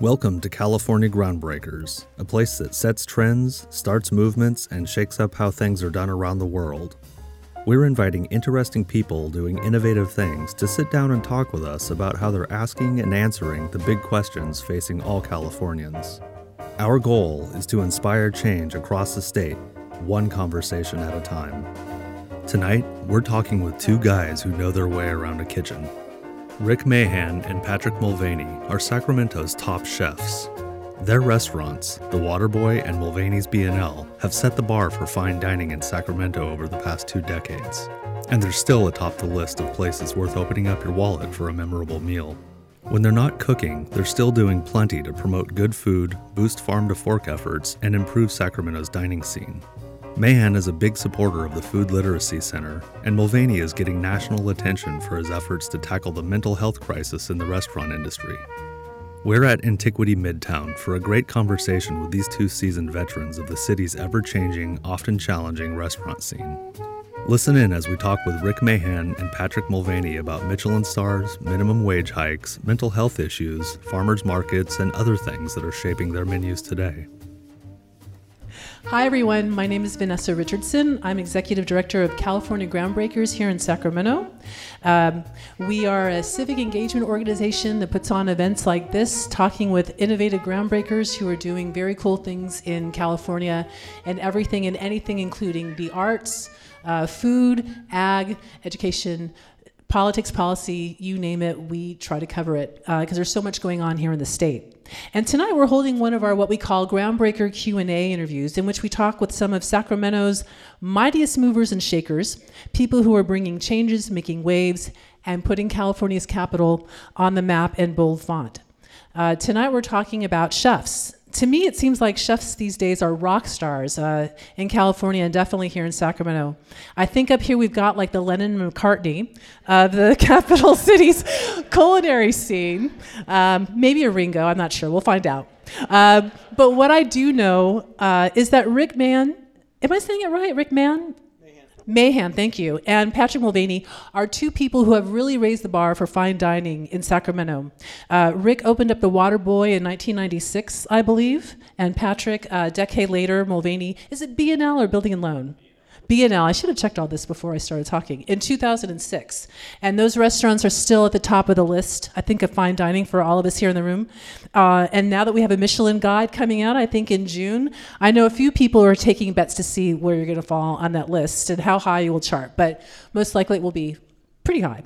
Welcome to California Groundbreakers, a place that sets trends, starts movements, and shakes up how things are done around the world. We're inviting interesting people doing innovative things to sit down and talk with us about how they're asking and answering the big questions facing all Californians. Our goal is to inspire change across the state, one conversation at a time. Tonight, we're talking with two guys who know their way around a kitchen. Rick Mahan and Patrick Mulvaney are Sacramento's top chefs. Their restaurants, The Waterboy and Mulvaney's B&L, have set the bar for fine dining in Sacramento over the past two decades. And they're still atop the list of places worth opening up your wallet for a memorable meal. When they're not cooking, they're still doing plenty to promote good food, boost farm to fork efforts, and improve Sacramento's dining scene. Mahan is a big supporter of the Food Literacy Center, and Mulvaney is getting national attention for his efforts to tackle the mental health crisis in the restaurant industry. We're at Antiquity Midtown for a great conversation with these two seasoned veterans of the city's ever changing, often challenging restaurant scene. Listen in as we talk with Rick Mahan and Patrick Mulvaney about Michelin stars, minimum wage hikes, mental health issues, farmers markets, and other things that are shaping their menus today. Hi, everyone. My name is Vanessa Richardson. I'm Executive Director of California Groundbreakers here in Sacramento. Um, we are a civic engagement organization that puts on events like this, talking with innovative groundbreakers who are doing very cool things in California and everything and anything, including the arts, uh, food, ag, education, politics, policy, you name it, we try to cover it because uh, there's so much going on here in the state. And tonight we're holding one of our what we call groundbreaker Q&A interviews in which we talk with some of Sacramento's mightiest movers and shakers, people who are bringing changes, making waves, and putting California's capital on the map in bold font. Uh, tonight we're talking about chefs to me, it seems like chefs these days are rock stars uh, in California and definitely here in Sacramento. I think up here we've got like the Lennon McCartney of the capital city's culinary scene. Um, maybe a Ringo, I'm not sure. We'll find out. Uh, but what I do know uh, is that Rick Mann, am I saying it right? Rick Mann Mahan, thank you, and Patrick Mulvaney are two people who have really raised the bar for fine dining in Sacramento. Uh, Rick opened up the Waterboy in 1996, I believe, and Patrick, uh, a decade later, Mulvaney, is it B&L or Building and Loan? B&L, I should have checked all this before I started talking, in 2006. And those restaurants are still at the top of the list, I think, of fine dining for all of us here in the room. Uh, and now that we have a Michelin guide coming out, I think in June, I know a few people are taking bets to see where you're going to fall on that list and how high you will chart. But most likely it will be pretty high.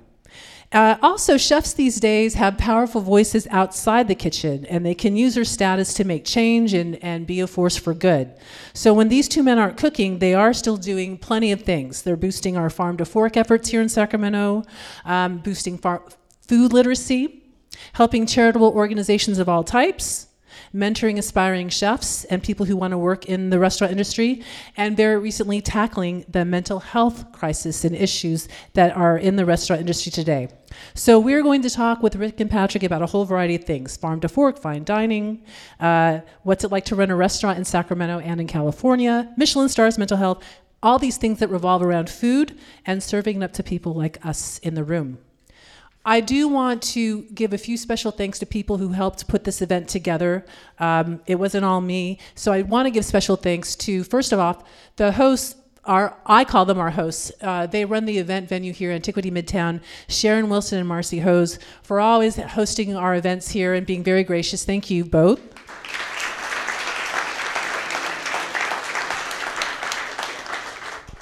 Uh, also, chefs these days have powerful voices outside the kitchen, and they can use their status to make change and, and be a force for good. So, when these two men aren't cooking, they are still doing plenty of things. They're boosting our farm to fork efforts here in Sacramento, um, boosting far- food literacy, helping charitable organizations of all types, mentoring aspiring chefs and people who want to work in the restaurant industry, and very recently tackling the mental health crisis and issues that are in the restaurant industry today. So, we're going to talk with Rick and Patrick about a whole variety of things farm to fork, fine dining, uh, what's it like to run a restaurant in Sacramento and in California, Michelin stars, mental health, all these things that revolve around food and serving it up to people like us in the room. I do want to give a few special thanks to people who helped put this event together. Um, it wasn't all me. So I want to give special thanks to, first of all, the hosts. Our, I call them our hosts. Uh, they run the event venue here, Antiquity Midtown. Sharon Wilson and Marcy Hose for always hosting our events here and being very gracious. Thank you both.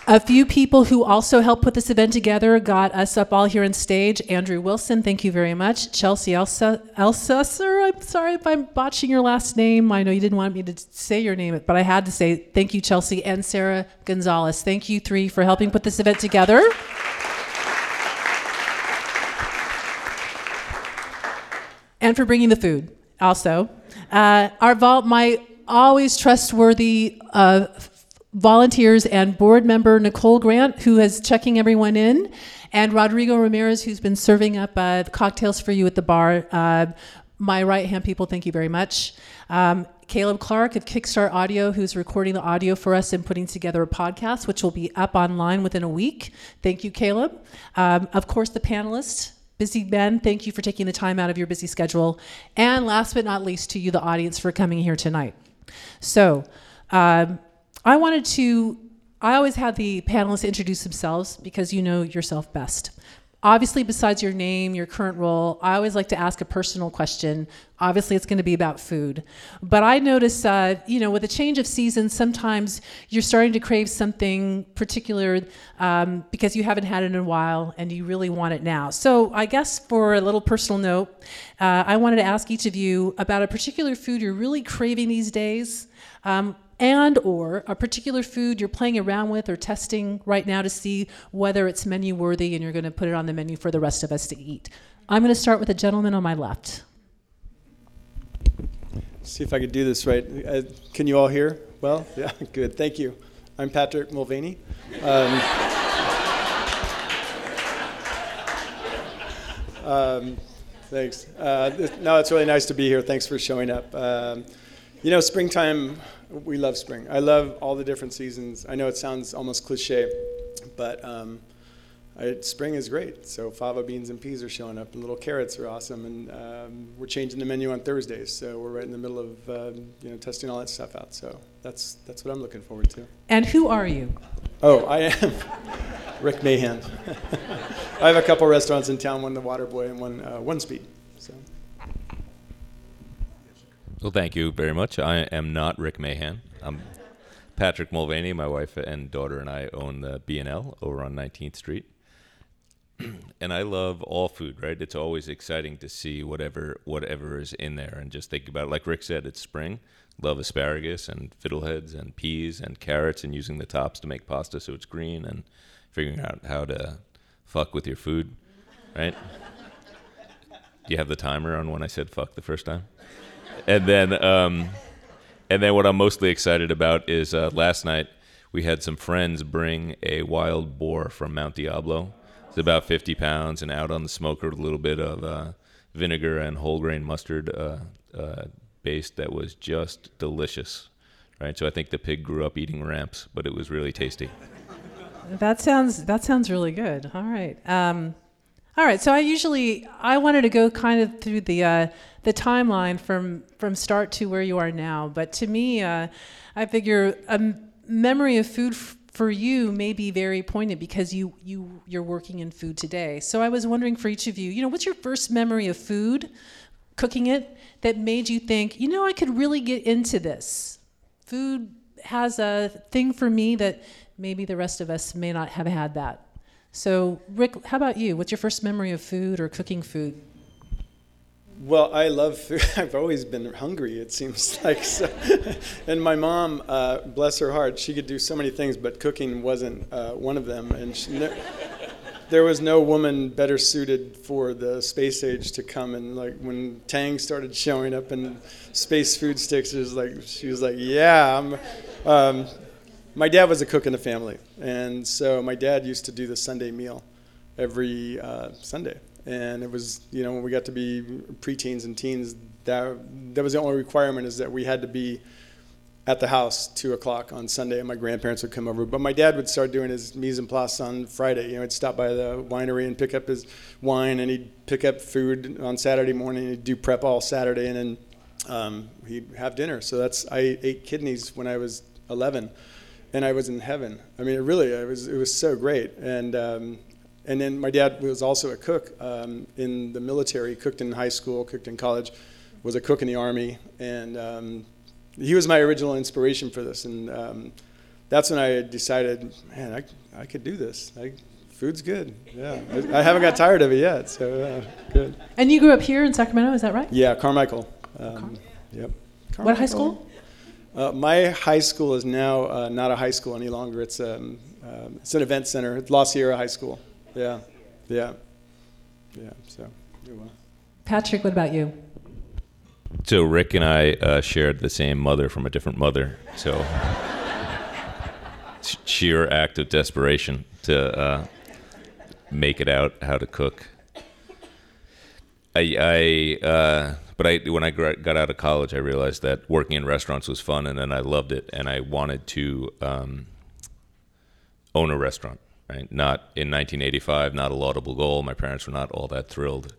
A few people who also helped put this event together got us up all here on stage. Andrew Wilson, thank you very much. Chelsea Elsa, I'm sorry if I'm botching your last name. I know you didn't want me to say your name, but I had to say thank you, Chelsea, and Sarah Gonzalez. Thank you three for helping put this event together. and for bringing the food also. Uh, our vault, my always trustworthy uh, volunteers and board member Nicole Grant, who is checking everyone in, and Rodrigo Ramirez, who's been serving up uh, cocktails for you at the bar. Uh, my right hand people, thank you very much. Um, Caleb Clark of Kickstart Audio, who's recording the audio for us and putting together a podcast, which will be up online within a week. Thank you, Caleb. Um, of course, the panelists, Busy Ben, thank you for taking the time out of your busy schedule. And last but not least, to you, the audience, for coming here tonight. So, um, I wanted to, I always have the panelists introduce themselves because you know yourself best. Obviously, besides your name, your current role, I always like to ask a personal question. Obviously, it's going to be about food. But I notice, uh, you know, with a change of season, sometimes you're starting to crave something particular um, because you haven't had it in a while and you really want it now. So, I guess for a little personal note, uh, I wanted to ask each of you about a particular food you're really craving these days. Um, and or a particular food you're playing around with or testing right now to see whether it's menu worthy and you're going to put it on the menu for the rest of us to eat. I'm going to start with the gentleman on my left. See if I could do this right. Uh, can you all hear? Well, yeah, good. Thank you. I'm Patrick Mulvaney. Um, um, thanks. Uh, no, it's really nice to be here. Thanks for showing up. Um, you know, springtime we love spring. I love all the different seasons. I know it sounds almost cliche, but um, I, spring is great. So fava beans and peas are showing up, and little carrots are awesome. And um, we're changing the menu on Thursdays, so we're right in the middle of um, you know testing all that stuff out. So that's that's what I'm looking forward to. And who are you? Oh, I am Rick Mahan. I have a couple restaurants in town, one the Waterboy and one uh, One Speed. So. Well, thank you very much. I am not Rick Mahan. I'm Patrick Mulvaney. My wife and daughter and I own the B&L over on 19th Street. and I love all food, right? It's always exciting to see whatever whatever is in there and just think about it. Like Rick said, it's spring. Love asparagus and fiddleheads and peas and carrots and using the tops to make pasta so it's green and figuring out how to fuck with your food, right? Do you have the timer on when I said fuck the first time? And then um, and then what I'm mostly excited about is uh, last night we had some friends bring a wild boar from Mount Diablo. It's about 50 pounds and out on the smoker with a little bit of uh, vinegar and whole grain mustard uh, uh, based that was just delicious. Right, so I think the pig grew up eating ramps, but it was really tasty. That sounds that sounds really good. All right. Um, all right, so I usually I wanted to go kind of through the uh, the timeline from from start to where you are now, but to me, uh, I figure a memory of food f- for you may be very poignant because you you you're working in food today. So I was wondering for each of you, you know, what's your first memory of food, cooking it, that made you think, you know, I could really get into this. Food has a thing for me that maybe the rest of us may not have had that. So, Rick, how about you? What's your first memory of food or cooking food? Well, I love food. I've always been hungry, it seems like. So. and my mom, uh, bless her heart, she could do so many things, but cooking wasn't uh, one of them. And she, ne- there was no woman better suited for the space age to come. And like when Tang started showing up in space food sticks, it was like she was like, "Yeah, I'm." Um, my dad was a cook in the family, and so my dad used to do the Sunday meal every uh, Sunday, and it was you know when we got to be preteens and teens, that that was the only requirement is that we had to be at the house two o'clock on Sunday, and my grandparents would come over. But my dad would start doing his mise en place on Friday. You know, he'd stop by the winery and pick up his wine, and he'd pick up food on Saturday morning. He'd do prep all Saturday, and then um, he'd have dinner. So that's I ate kidneys when I was 11 and I was in heaven. I mean, it really, it was, it was so great. And, um, and then my dad was also a cook um, in the military, cooked in high school, cooked in college, was a cook in the army. And um, he was my original inspiration for this. And um, that's when I decided, man, I, I could do this. I, food's good. Yeah. I, I, haven't got tired of it yet. So, uh, good. And you grew up here in Sacramento, is that right? Yeah, Carmichael. Um, Car- yep. Carmichael. What high school? Uh, my high school is now uh, not a high school any longer. It's, um, uh, it's an event center. It's La Sierra High School. Yeah, yeah, yeah. So, you will. Patrick, what about you? So Rick and I uh, shared the same mother from a different mother. So it's sheer act of desperation to uh, make it out how to cook. I, I uh, but I when I got out of college, I realized that working in restaurants was fun, and then I loved it, and I wanted to um, own a restaurant. Right? Not in 1985, not a laudable goal. My parents were not all that thrilled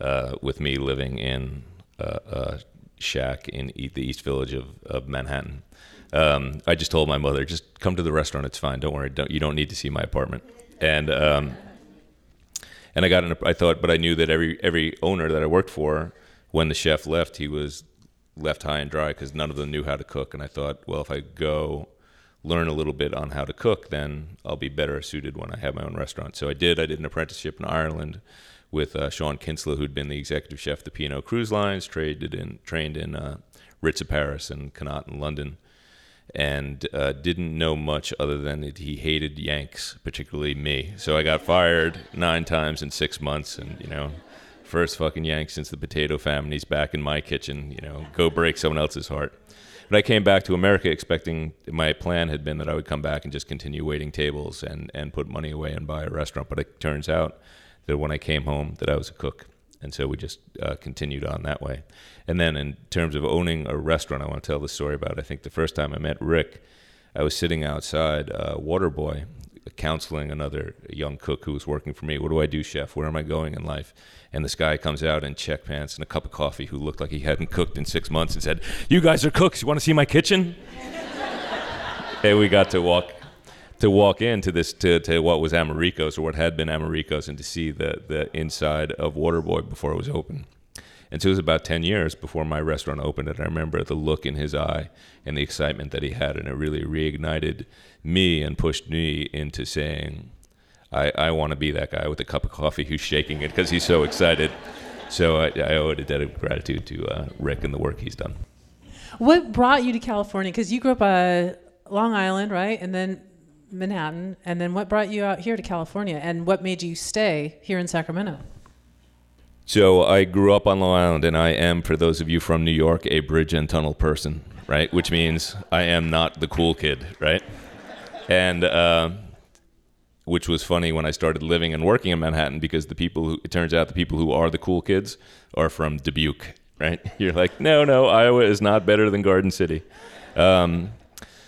uh, with me living in a, a shack in the East Village of, of Manhattan. Um, I just told my mother, just come to the restaurant. It's fine. Don't worry. Don't, you don't need to see my apartment. And um, and I got in. A, I thought, but I knew that every every owner that I worked for, when the chef left, he was left high and dry because none of them knew how to cook. And I thought, well, if I go learn a little bit on how to cook, then I'll be better suited when I have my own restaurant. So I did. I did an apprenticeship in Ireland with uh, Sean Kinsler, who'd been the executive chef of the P&O Cruise Lines, traded in, trained in uh, Ritz of Paris and Connaught in London, and uh, didn't know much other than that he hated Yanks, particularly me. So I got fired nine times in six months, and you know, first fucking Yank since the potato famine. He's back in my kitchen. You know, go break someone else's heart. But I came back to America expecting my plan had been that I would come back and just continue waiting tables and, and put money away and buy a restaurant. But it turns out that when I came home that I was a cook. And so we just uh, continued on that way. And then in terms of owning a restaurant, I want to tell the story about, I think the first time I met Rick, I was sitting outside uh, Waterboy counseling another young cook who was working for me. What do I do, chef? Where am I going in life? And this guy comes out in check pants and a cup of coffee who looked like he hadn't cooked in six months and said, You guys are cooks. You want to see my kitchen? and we got to walk to walk into this to, to what was Americo's or what had been Americo's and to see the the inside of Waterboy before it was open. And so it was about 10 years before my restaurant opened. And I remember the look in his eye and the excitement that he had. And it really reignited me and pushed me into saying, I, I want to be that guy with a cup of coffee who's shaking it because he's so excited. So I, I owe it a debt of gratitude to uh, Rick and the work he's done. What brought you to California? Because you grew up uh, Long Island, right? And then Manhattan. And then what brought you out here to California? And what made you stay here in Sacramento? So I grew up on Long Island, and I am, for those of you from New York, a bridge and tunnel person, right? Which means I am not the cool kid, right? And uh, which was funny when I started living and working in Manhattan because the people who it turns out the people who are the cool kids are from Dubuque, right? You're like, no, no, Iowa is not better than Garden City. Um,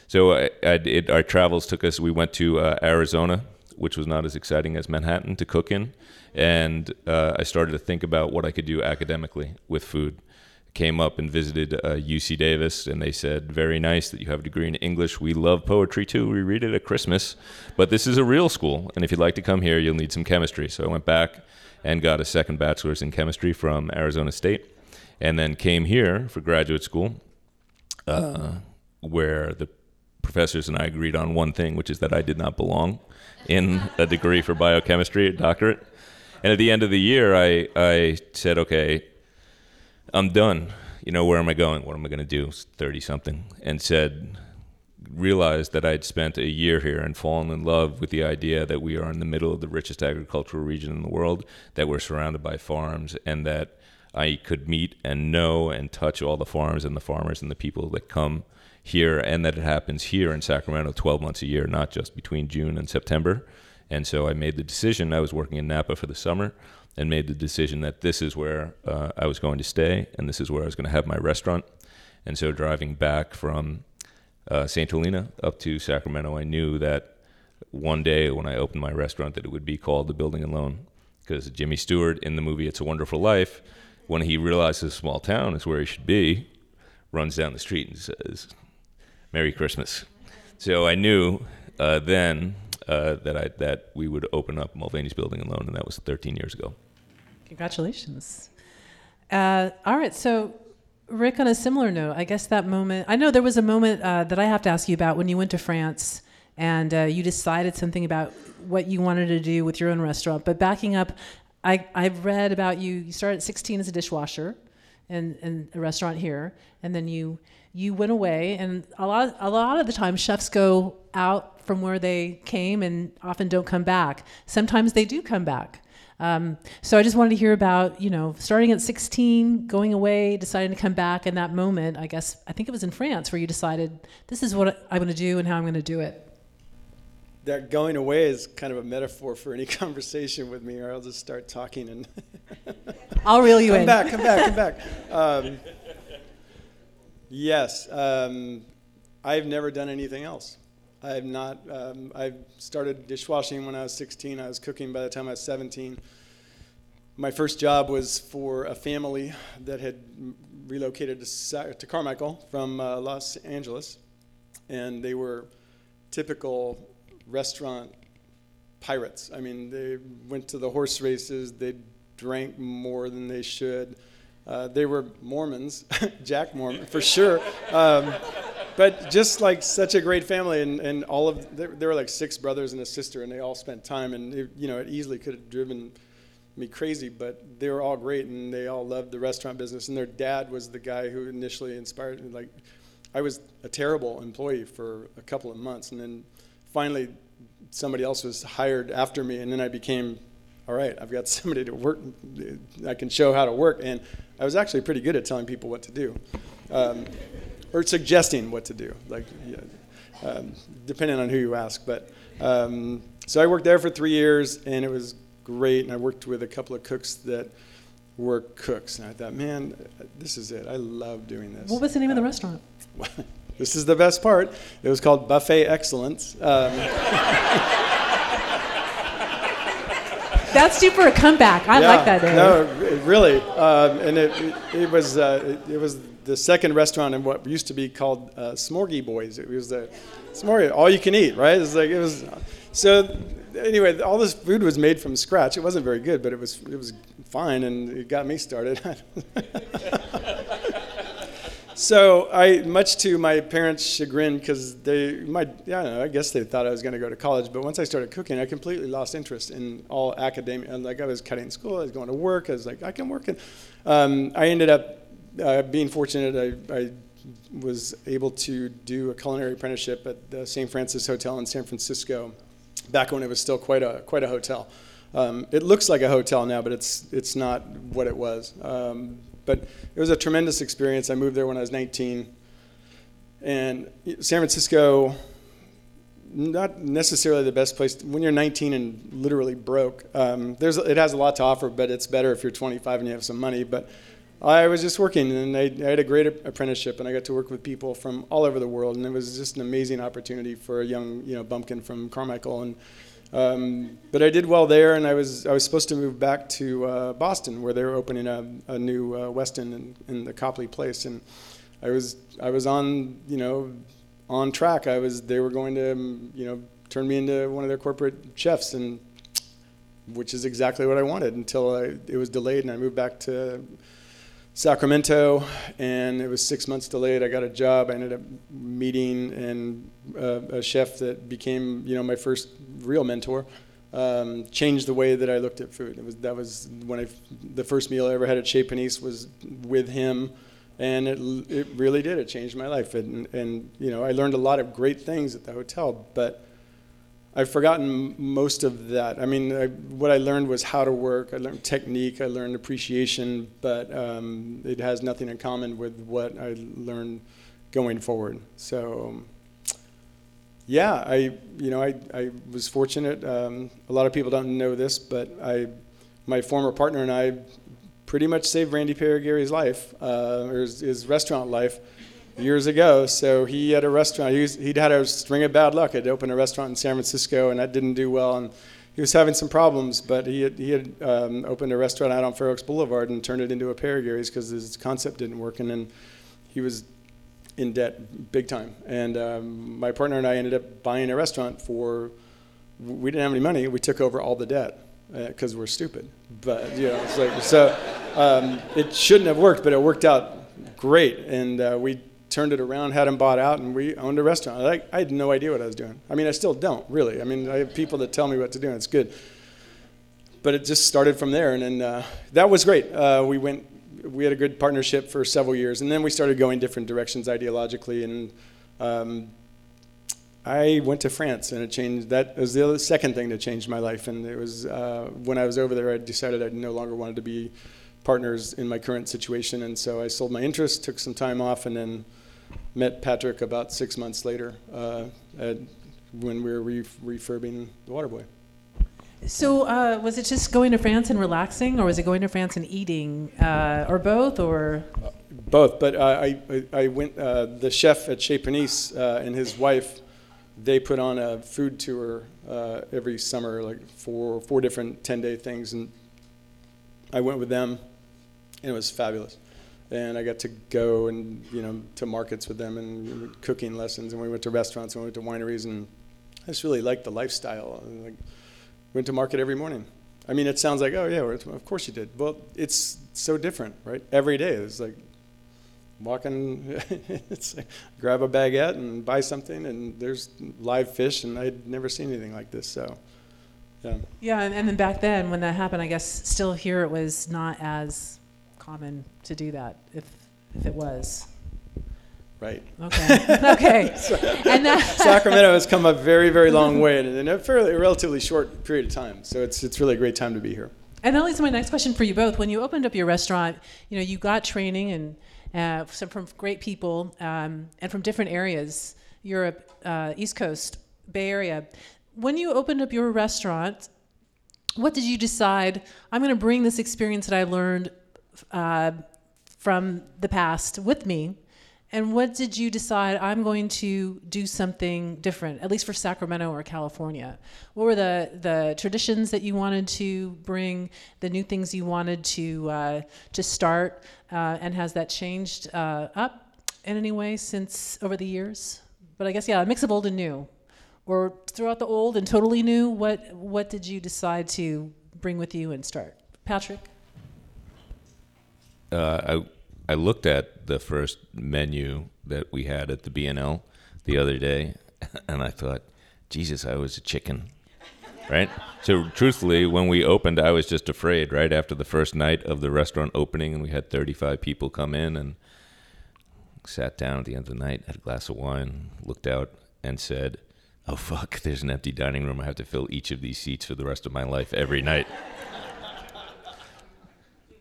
so I, I, it, our travels took us. We went to uh, Arizona, which was not as exciting as Manhattan to cook in, and uh, I started to think about what I could do academically with food. Came up and visited uh, UC Davis, and they said, "Very nice that you have a degree in English. We love poetry too. We read it at Christmas, but this is a real school, and if you'd like to come here, you'll need some chemistry." So I went back and got a second bachelor's in chemistry from Arizona State, and then came here for graduate school, uh, where the professors and I agreed on one thing, which is that I did not belong in a degree for biochemistry, a doctorate. And at the end of the year, I, I said, okay, I'm done. You know, where am I going? What am I going to do? 30 something. And said, realized that I'd spent a year here and fallen in love with the idea that we are in the middle of the richest agricultural region in the world, that we're surrounded by farms, and that I could meet and know and touch all the farms and the farmers and the people that come here, and that it happens here in Sacramento 12 months a year, not just between June and September. And so I made the decision. I was working in Napa for the summer and made the decision that this is where uh, I was going to stay and this is where I was going to have my restaurant. And so driving back from uh, St. Helena up to Sacramento, I knew that one day when I opened my restaurant that it would be called The Building and Loan because Jimmy Stewart in the movie It's a Wonderful Life, when he realizes a small town is where he should be, runs down the street and says, Merry Christmas. So I knew uh, then uh, that I that we would open up Mulvaney's Building and Loan, and that was 13 years ago. Congratulations. Uh, all right, so Rick, on a similar note, I guess that moment, I know there was a moment uh, that I have to ask you about when you went to France and uh, you decided something about what you wanted to do with your own restaurant. But backing up, I, I've read about you, you started at 16 as a dishwasher in, in a restaurant here, and then you you went away and a lot a lot of the time chefs go out from where they came and often don't come back sometimes they do come back um, so i just wanted to hear about you know starting at 16 going away deciding to come back in that moment i guess i think it was in france where you decided this is what i'm going to do and how i'm going to do it that going away is kind of a metaphor for any conversation with me, or I'll just start talking and. I'll reel you come in. Come back, come back, come back. Um, Yes. Um, I've never done anything else. I've not. Um, I started dishwashing when I was 16. I was cooking by the time I was 17. My first job was for a family that had relocated to, to Carmichael from uh, Los Angeles, and they were typical restaurant pirates. I mean, they went to the horse races. They drank more than they should. Uh, they were Mormons, Jack Mormon for sure. Um, but just like such a great family, and, and all of there, there, were like six brothers and a sister, and they all spent time, and it, you know it easily could have driven me crazy, but they were all great, and they all loved the restaurant business. And their dad was the guy who initially inspired me. Like, I was a terrible employee for a couple of months, and then finally somebody else was hired after me, and then I became all right, I've got somebody to work, I can show how to work. And I was actually pretty good at telling people what to do. Um, or suggesting what to do, like yeah, um, depending on who you ask. But um, so I worked there for three years, and it was great. And I worked with a couple of cooks that were cooks, and I thought, man, this is it. I love doing this. What was the name of the uh, restaurant? this is the best part. It was called Buffet Excellence. That's for a comeback. I yeah, like that name. No, really, um, and it, it, it was uh, it, it, was the second restaurant in what used to be called uh, Smorgy Boys. It was the Smorgy, all you can eat, right? It's like it was. So anyway, all this food was made from scratch. It wasn't very good, but it was it was fine, and it got me started. so I, much to my parents' chagrin, because they, my, yeah, I, know, I guess they thought I was going to go to college. But once I started cooking, I completely lost interest in all academia. Like I was cutting school, I was going to work. I was like, I can work. And um, I ended up uh, being fortunate, I, I, was able to do a culinary apprenticeship at the St. Francis Hotel in San Francisco, back when it was still quite a quite a hotel. Um, it looks like a hotel now, but it's it's not what it was. Um, but it was a tremendous experience. I moved there when I was 19, and San Francisco, not necessarily the best place when you're 19 and literally broke. Um, there's it has a lot to offer, but it's better if you're 25 and you have some money. But I was just working, and I, I, had a great apprenticeship, and I got to work with people from all over the world, and it was just an amazing opportunity for a young, you know, bumpkin from Carmichael. And um, but I did well there, and I was I was supposed to move back to uh, Boston, where they were opening a, a new uh, Westin in, in, the Copley Place, and I was I was on you know on track. I was they were going to you know turn me into one of their corporate chefs, and which is exactly what I wanted until I, it was delayed, and I moved back to Sacramento, and it was six months delayed. I got a job. I ended up meeting and uh, a chef that became, you know, my first real mentor. Um, changed the way that I looked at food. It was that was when I the first meal I ever had at Chez Panisse was with him, and it it really did. It changed my life, and and you know I learned a lot of great things at the hotel, but I've forgotten most of that. I mean, I, what I learned was how to work. I learned technique. I learned appreciation, but um, it has nothing in common with what I learned going forward. So, yeah, I you know I, I was fortunate. Um, a lot of people don't know this, but I my former partner and I pretty much saved Randy Paragary's life, uh, or his, his restaurant life years ago. So he had a restaurant. He was, he'd had a string of bad luck. He'd opened a restaurant in San Francisco, and that didn't do well. And he was having some problems, but he had, he had um, opened a restaurant out on Fair Oaks Boulevard and turned it into a Paragary's because his concept didn't work. And then he was in debt big time. And um, my partner and I ended up buying a restaurant for, we didn't have any money. We took over all the debt because uh, we're stupid. But, you know, like, so um, it shouldn't have worked, but it worked out great. And uh, we turned it around, had them bought out, and we owned a restaurant. I, I had no idea what I was doing. I mean, I still don't, really. I mean, I have people that tell me what to do, and it's good. But it just started from there, and then uh, that was great. Uh, we went, we had a good partnership for several years, and then we started going different directions ideologically, and um, I went to France, and it changed. That was the second thing that changed my life, and it was uh, when I was over there, I decided I no longer wanted to be partners in my current situation, and so I sold my interest, took some time off, and then met Patrick about six months later uh, at, when we were re- refurbing the Waterboy. So, uh, was it just going to France and relaxing, or was it going to France and eating, uh, or both, or? both, but uh, I, I, I, went. Uh, the chef at Chez Panisse uh, and his wife they put on a food tour uh, every summer, like four four different ten day things, and I went with them, and it was fabulous. And I got to go and you know to markets with them and cooking lessons, and we went to restaurants and we went to wineries, and I just really liked the lifestyle. And, like, went to market every morning. I mean, it sounds like oh yeah, of course you did. Well, it's so different, right? Every day it's like walking, it's like, grab a baguette and buy something, and there's live fish, and I'd never seen anything like this. So, yeah. Yeah, and, and then back then when that happened, I guess still here it was not as common to do that, if if it was. Right. Okay. Okay. and that Sacramento has come a very, very long way in, a fairly relatively short period of time. So it's it's really a great time to be here. And that leads to my next question for you both. When you opened up your restaurant, you know, you got training and uh, some from great people um, and from different areas, Europe, uh, East Coast, Bay Area. When you opened up your restaurant, what did you decide? I'm going to bring this experience that I learned uh, from the past with me and what did you decide I'm going to do something different, at least for Sacramento or California? What were the, the traditions that you wanted to bring, the new things you wanted to, uh, to start, uh, and has that changed uh, up in any way since over the years? But I guess, yeah, a mix of old and new. Or throughout the old and totally new, what, what did you decide to bring with you and start? Patrick? Uh, I I looked at the first menu that we had at the B&L the other day, and I thought, Jesus, I was a chicken, right? So truthfully, when we opened, I was just afraid. Right after the first night of the restaurant opening, and we had 35 people come in, and sat down at the end of the night, had a glass of wine, looked out, and said, "Oh fuck, there's an empty dining room. I have to fill each of these seats for the rest of my life every night."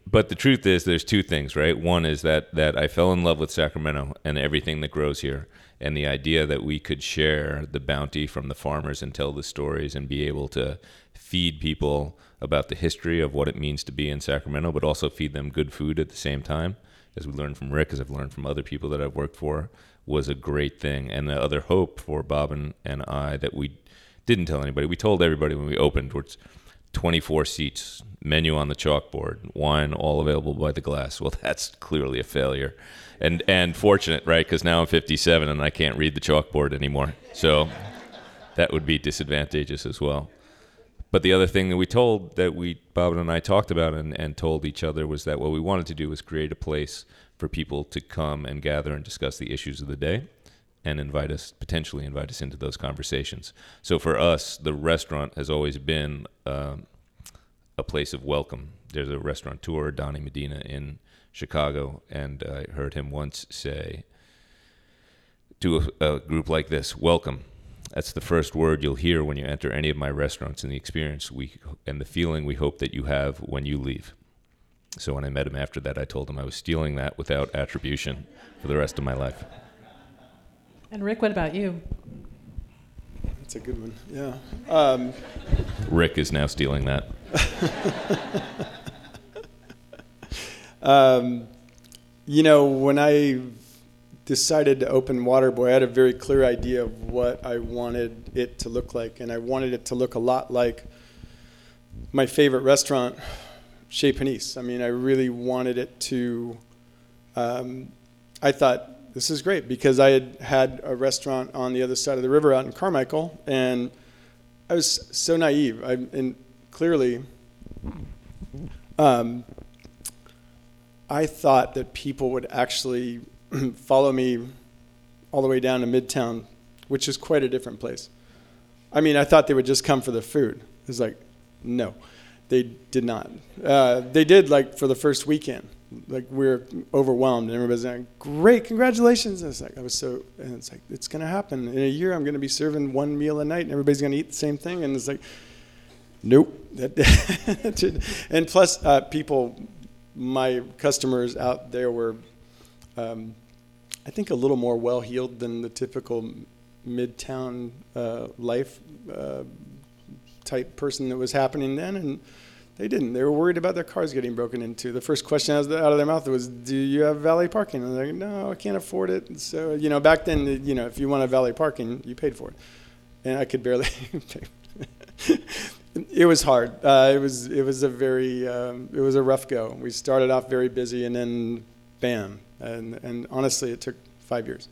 But the truth is there's two things right? One is that that i fell in love with sacramento and everything that grows here and the idea that we could share the bounty from the farmers and tell the stories and be able to feed people about the history of what it means to be in sacramento but also feed them good food at the same time as we learned from rick as i've learned from other people that i've worked for was a great thing. And the other hope for bob and, and i that we didn't tell anybody we told everybody when we opened which 24 seats, menu on the chalkboard, wine all available by the glass. Well, that's clearly a failure. And and fortunate, right? Because now I'm 57 and I can't read the chalkboard anymore. So that would be disadvantageous as well. But the other thing that we told that we Bob and I talked about and, and told each other was that what we wanted to do was create a place for people to come and gather and discuss the issues of the day and invite us potentially invite us into those conversations. So for us, the restaurant has always been um, a place of welcome. There's a restaurateur, Donnie Madia, in Chicago, and I heard him once say to a, a group like this, "Welcome." That's the first word you'll hear when you enter any of my restaurants, and the experience we and the feeling we hope that you have when you leave. So when I met him after that, I told him I was stealing that without attribution for the rest of my life. And Rick, what about you? That's a good one. Yeah. Um, Rick is now stealing that. um, you know, when I decided to open Waterboy, I had a very clear idea of what I wanted it to look like, and I wanted it to look a lot like my favorite restaurant, Chez Panisse. I mean, I really wanted it to. Um, I thought this is great because I had had a restaurant on the other side of the river out in Carmichael, and I was so naive. I, and clearly, um, I thought that people would actually follow me all the way down to Midtown, which is quite a different place. I mean, I thought they would just come for the food. It's like, no, they did not. Uh, they did like for the first weekend. Like we're overwhelmed and everybody's like great congratulations. And it's like i was so and it's like it's to happen. In a year i'm to be serving one meal a night and everybody's to eat the same thing. And it's like nope. And plus uh, people my customers out there were um, i think a little more well-heeled than the typical midtown uh, life uh, type person that was happening then and they didn't. They were worried about their cars getting broken into. The first question out of their mouth was, "Do you have valet parking?" And they're like, "No, I can't afford it." So you know, back then, you know, if you want a valet parking, you paid for it. and I could barely. it was hard. Uh, it was it was a very um, it was a rough go. We started off very busy, and then bam. And and honestly, it took five years.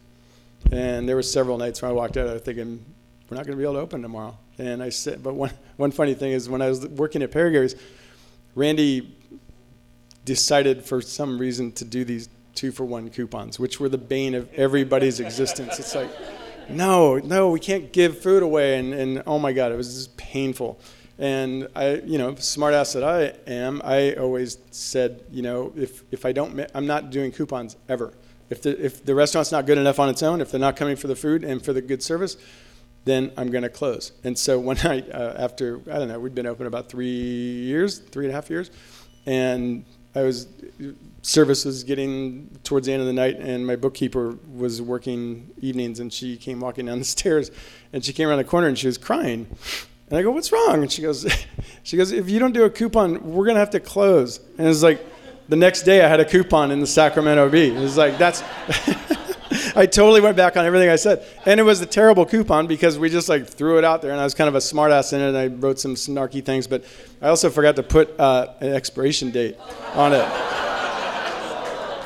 And there were several nights when I walked out, I was thinking, we're not going to be able to open tomorrow. And I said, but one one funny thing is when I was working at Perry Randy decided for some reason to do these two for one coupons, which were the bane of everybody's existence. It's like, no, no, we can't give food away. And, and oh my God, it was just painful. And I, you know, smartass that I am, I always said, you know, if, if I don't, I'm not doing coupons ever. If the, if the restaurant's not good enough on its own, if they're not coming for the food and for the good service, then I'm going to close. And so one night uh, after, I don't know, we'd been open about three years, three and a half years, and I was service was getting towards the end of the night, and my bookkeeper was working evenings, and she came walking down the stairs, and she came around the corner and she was crying, and I go, "What's wrong?" And she goes, "She goes, if you don't do a coupon, we're gonna have to close." And it's like, the next day I had a coupon in the Sacramento Bee. It was like that's. I totally went back on everything I said, and it was a terrible coupon because we just like threw it out there, and I was kind of a smartass in it, and I wrote some snarky things, but I also forgot to put uh, an expiration date on it.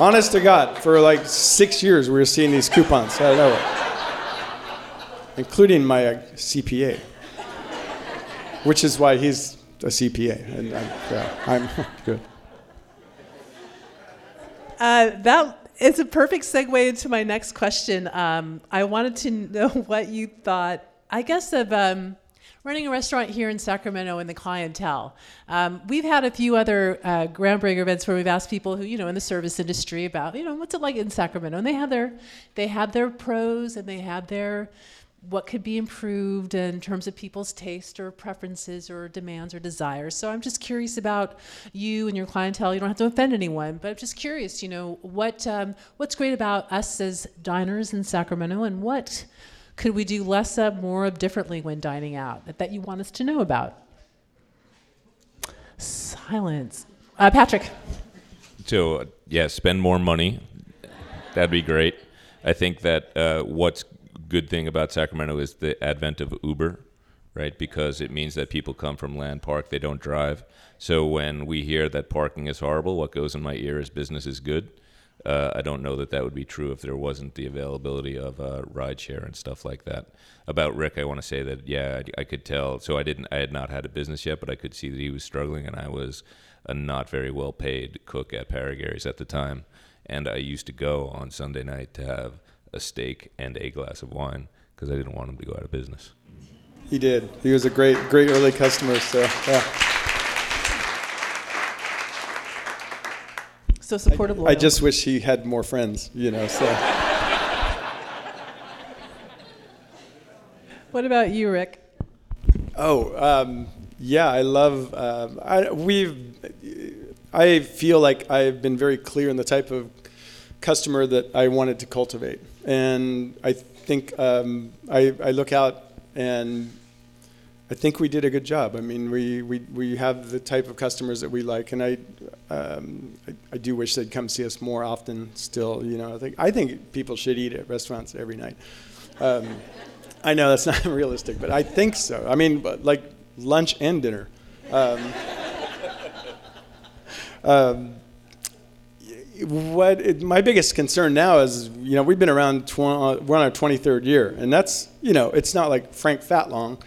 Honest to God, for like six years we were seeing these coupons out of nowhere, including my uh, CPA, which is why he's a CPA, and I'm, yeah, I'm good. Uh, that it's a perfect segue into my next question. Um, I wanted to know what you thought, I guess, of um, running a restaurant here in Sacramento and the clientele. Um, we've had a few other uh, groundbreaker events where we've asked people who, you know, in the service industry about, you know, what's it like in Sacramento, and they have their, they have their pros and they have their what could be improved in terms of people's taste or preferences or demands or desires. So I'm just curious about you and your clientele. You don't have to offend anyone, but I'm just curious. You know, what um, what's great about us as diners in Sacramento, and what could we do less of, more of, differently when dining out that, that you want us to know about? Silence, uh, Patrick. So yeah, spend more money. That'd be great. I think that uh, what's good thing about Sacramento is the advent of Uber, right? Because it means that people come from Land Park, they don't drive. So when we hear that parking is horrible, what goes in my ear is business is good. Uh, I don't know that that would be true if there wasn't the availability of uh, rideshare and stuff like that. About Rick, I want to say that yeah, I, I, could tell. So I didn't, I had not had a business yet, but I could see that he was struggling, and I was a not very well paid cook at Paragary's at the time, and I used to go on Sunday night to have a steak and a glass of wine because I didn't want him to go out of business. He did. He was a great, great early customer. So yeah. So supportive. I, I just wish he had more friends. You know. So. what about you, Rick? Oh, um, yeah, I love. Uh, I, we've. I feel like I've been very clear in the type of customer that I wanted to cultivate. And I think um, I, I look out and I think we did a good job. I mean, we, we, we have the type of customers that we like, and I, um, I, I, do wish they'd come see us more often. Still, you know, I think I think people should eat at restaurants every night. Um, I know that's not realistic, but I think so. I mean, like lunch and dinner. Um, um what it, my biggest concern now is, you know, we've been around, tw- uh, we're on our 23rd year, and that's, you know, it's not like Frank Fatlong,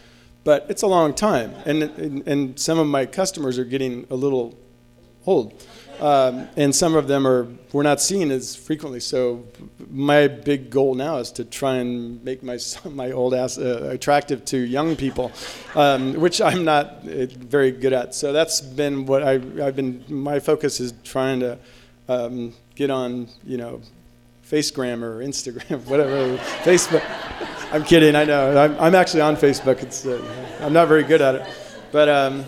but it's a long time. And, and, and some of my customers are getting a little old. Um, and some of them are we're not seeing as frequently. So my big goal now is to try and make my my old ass uh, attractive to young people, um, which I'm not uh, very good at. So that's been what I, I've been. My focus is trying to um, get on, you know, Facegram or Instagram, whatever, Facebook. I'm kidding. I know. I'm, I'm actually on Facebook. It's, uh, I'm not very good at it, but um,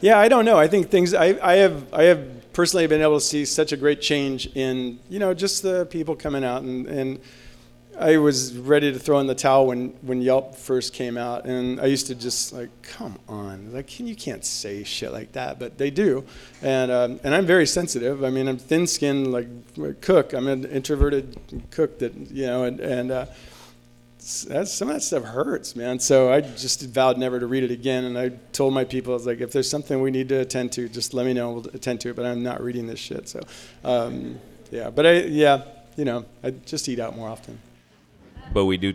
yeah, I don't know. I think things. I, I have. I have personally been able to see such a great change in, you know, just the people coming out and and I was ready to throw in the towel when, when Yelp first came out, and I used to just like, come on, like you can't say shit like that, but they do, and um, and I'm very sensitive. I mean, I'm thin-skinned like cook. I'm an introverted cook that you know, and and uh, some of that stuff hurts, man. So I just vowed never to read it again. And I told my people, I was like, if there's something we need to attend to, just let me know. We'll attend to it. But I'm not reading this shit. So, um, yeah. But I, yeah, you know, I just eat out more often. But we do,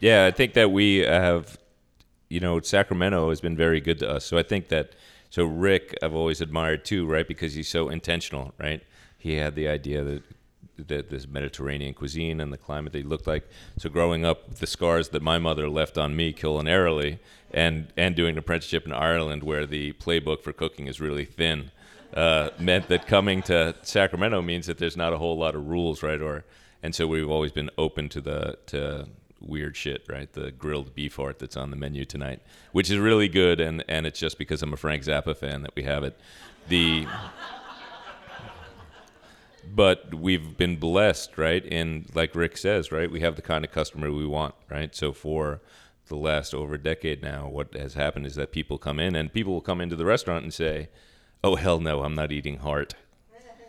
yeah. I think that we have, you know, Sacramento has been very good to us. So I think that, so Rick, I've always admired too, right? Because he's so intentional, right? He had the idea that the, this Mediterranean cuisine and the climate they he looked like. So growing up, the scars that my mother left on me culinarily, and and doing an apprenticeship in Ireland where the playbook for cooking is really thin, uh, meant that coming to Sacramento means that there's not a whole lot of rules, right? Or and so we've always been open to the to weird shit, right? The grilled beef heart that's on the menu tonight, which is really good, and and it's just because I'm a Frank Zappa fan that we have it. The but we've been blessed, right? And like Rick says, right, we have the kind of customer we want, right? So for the last over a decade now, what has happened is that people come in and people will come into the restaurant and say, "Oh hell no, I'm not eating heart,"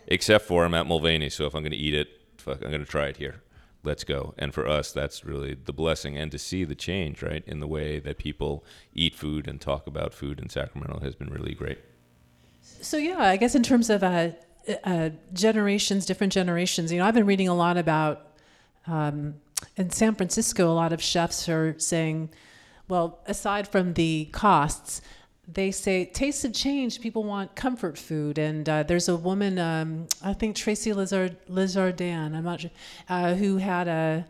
except for I'm at Mulvaney, so if I'm going to eat it, fuck, I'm going to try it here. Let's go. And for us, that's really the blessing, and to see the change, right, in the way that people eat food and talk about food in Sacramento has been really great. So yeah, I guess in terms of uh, uh, generations, different generations. You know, I've been reading a lot about um, in San Francisco. A lot of chefs are saying, well, aside from the costs, they say tastes have changed. People want comfort food, and uh, there's a woman, um, I think Tracy Lizard Lizardan, I'm not sure, uh, who had a,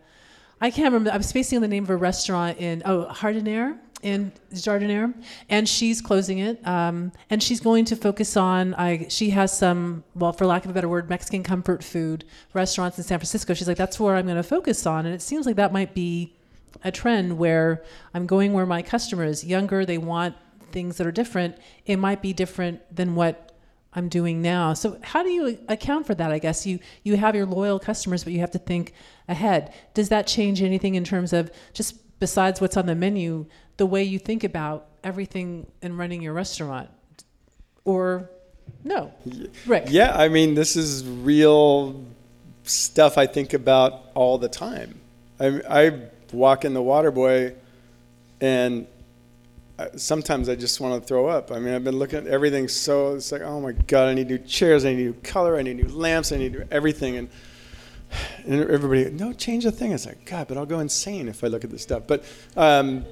I can't remember. I'm spacing the name of a restaurant in oh Jardiniere in Jardiniere, and she's closing it. Um, and she's going to focus on. I she has some, well, for lack of a better word, Mexican comfort food restaurants in San Francisco. She's like, that's where I'm going to focus on, and it seems like that might be a trend where I'm going where my customer is younger. They want things that are different. It might be different than what I'm doing now. So how do you account for that? I guess you you have your loyal customers, but you have to think ahead. Does that change anything in terms of just besides what's on the menu? the way you think about everything in running your restaurant or no Rick. yeah i mean this is real stuff i think about all the time i, I walk in the waterboy and sometimes i just want to throw up i mean i've been looking at everything so it's like oh my god i need new chairs i need new color i need new lamps i need new everything and and everybody no change a thing it's like god but i'll go insane if i look at this stuff but um,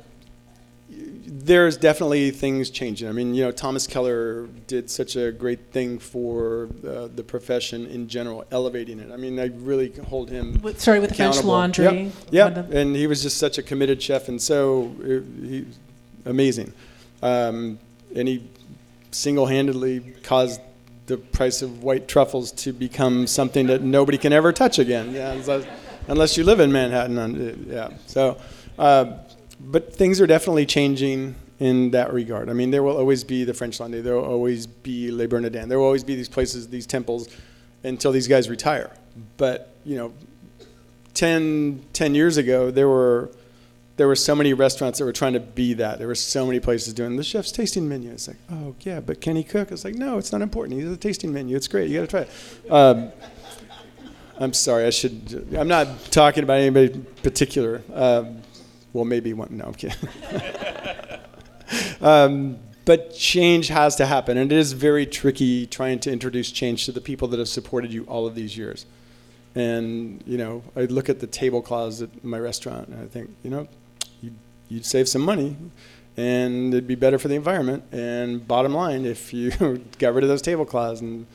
there's definitely things changing. I mean, you know, Thomas Keller did such a great thing for uh, the profession in general, elevating it. I mean, I really hold him. With, sorry, with the French Laundry. Yeah, yep. and he was just such a committed chef, and so uh, he amazing. Um, and he single-handedly caused the price of white truffles to become something that nobody can ever touch again. Yeah, unless, unless you live in Manhattan. Yeah, so. Uh, but things are definitely changing in that regard. I mean, there will always be the French Laundry. There will always be Le Bernardin. There will always be these places, these temples, until these guys retire. But you know, 10, 10 years ago, there were there were so many restaurants that were trying to be that. There were so many places doing the chef's tasting menu. It's like, oh yeah, but can he cook? It's like, no, it's not important. He's a tasting menu. It's great. You got to try it. Um, I'm sorry. I should. I'm not talking about anybody particular. Um, well, maybe one. No, I'm kidding. um, but change has to happen, and it is very tricky trying to introduce change to the people that have supported you all of these years. And you know, I look at the tablecloths at my restaurant, and I think, you know, you'd, save some money, and it'd be better for the environment. And bottom line, if you got rid of those tablecloths, and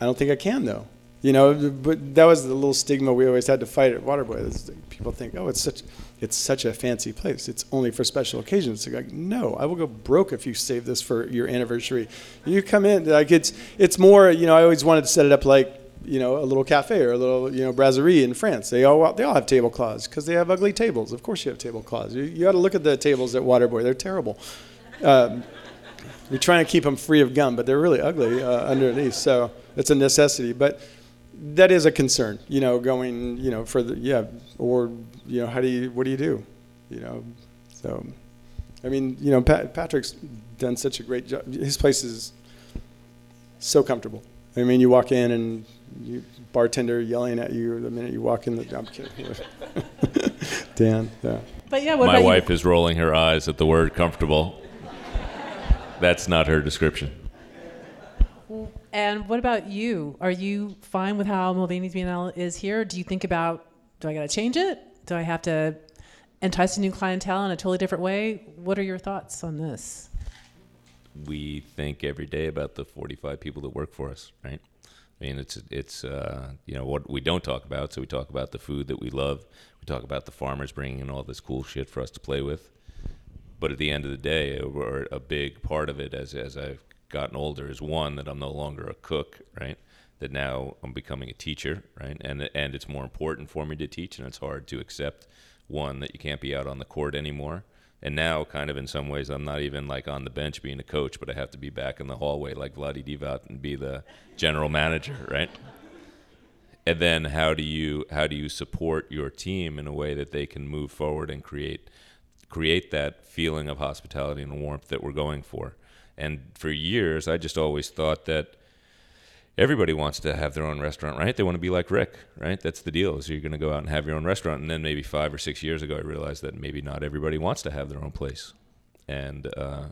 I don't think I can though. You know, but that was the little stigma we always had to fight at Waterboy. People think, oh, it's such it's such a fancy place. It's only for special occasions. Like, no, I will go broke if you save this for your anniversary. You come in, like it's it's more. You know, I always wanted to set it up like you know a little cafe or a little you know brasserie in France. They all they all have tablecloths because they have ugly tables. Of course, you have tablecloths. You, you got to look at the tables at Waterboy. They're terrible. Um, we're trying to keep them free of gum, but they're really ugly uh, underneath. So it's a necessity. But that is a concern, you know, going, you know, for the, yeah, or, you know, how do you, what do you do? You know, so, I mean, you know, Pat, Patrick's done such a great job. His place is so comfortable. I mean, you walk in and you, bartender yelling at you the minute you walk in the, I'm kidding. Dan. Yeah. But yeah, what My about wife you? is rolling her eyes at the word comfortable. That's not her description. And what about you? Are you fine with how Mulvaney's B&L is here? Do you think about, do I got to change it? Do I have to entice a new clientele in a totally different way? What are your thoughts on this? we think every day about the 45 people that work for us, right? I mean, it's it's uh, you know what we don't talk about. So we talk about the food that we love. We talk about the farmers bringing in all this cool shit for us to play with. But at the end of the day, or a big part of it, as as I've gotten older, is one that I'm no longer a cook, right? That now I'm becoming a teacher, right? And and it's more important for me to teach, and it's hard to accept one that you can't be out on the court anymore and now, kind of in some ways, I'm not even like on the bench being a coach, but I have to be back in the hallway like Vlade Divac and be the general manager, right? And then how do you how do you support your team in a way that they can move forward and create create that feeling of hospitality and warmth that we're going for? And for years, I just always thought that everybody wants to have their own restaurant, right? They want to be like Rick, right? That's the deal. So you're going to go out and have your own restaurant. And then maybe five or six years ago, I realized that maybe not everybody wants to have their own place. And uh,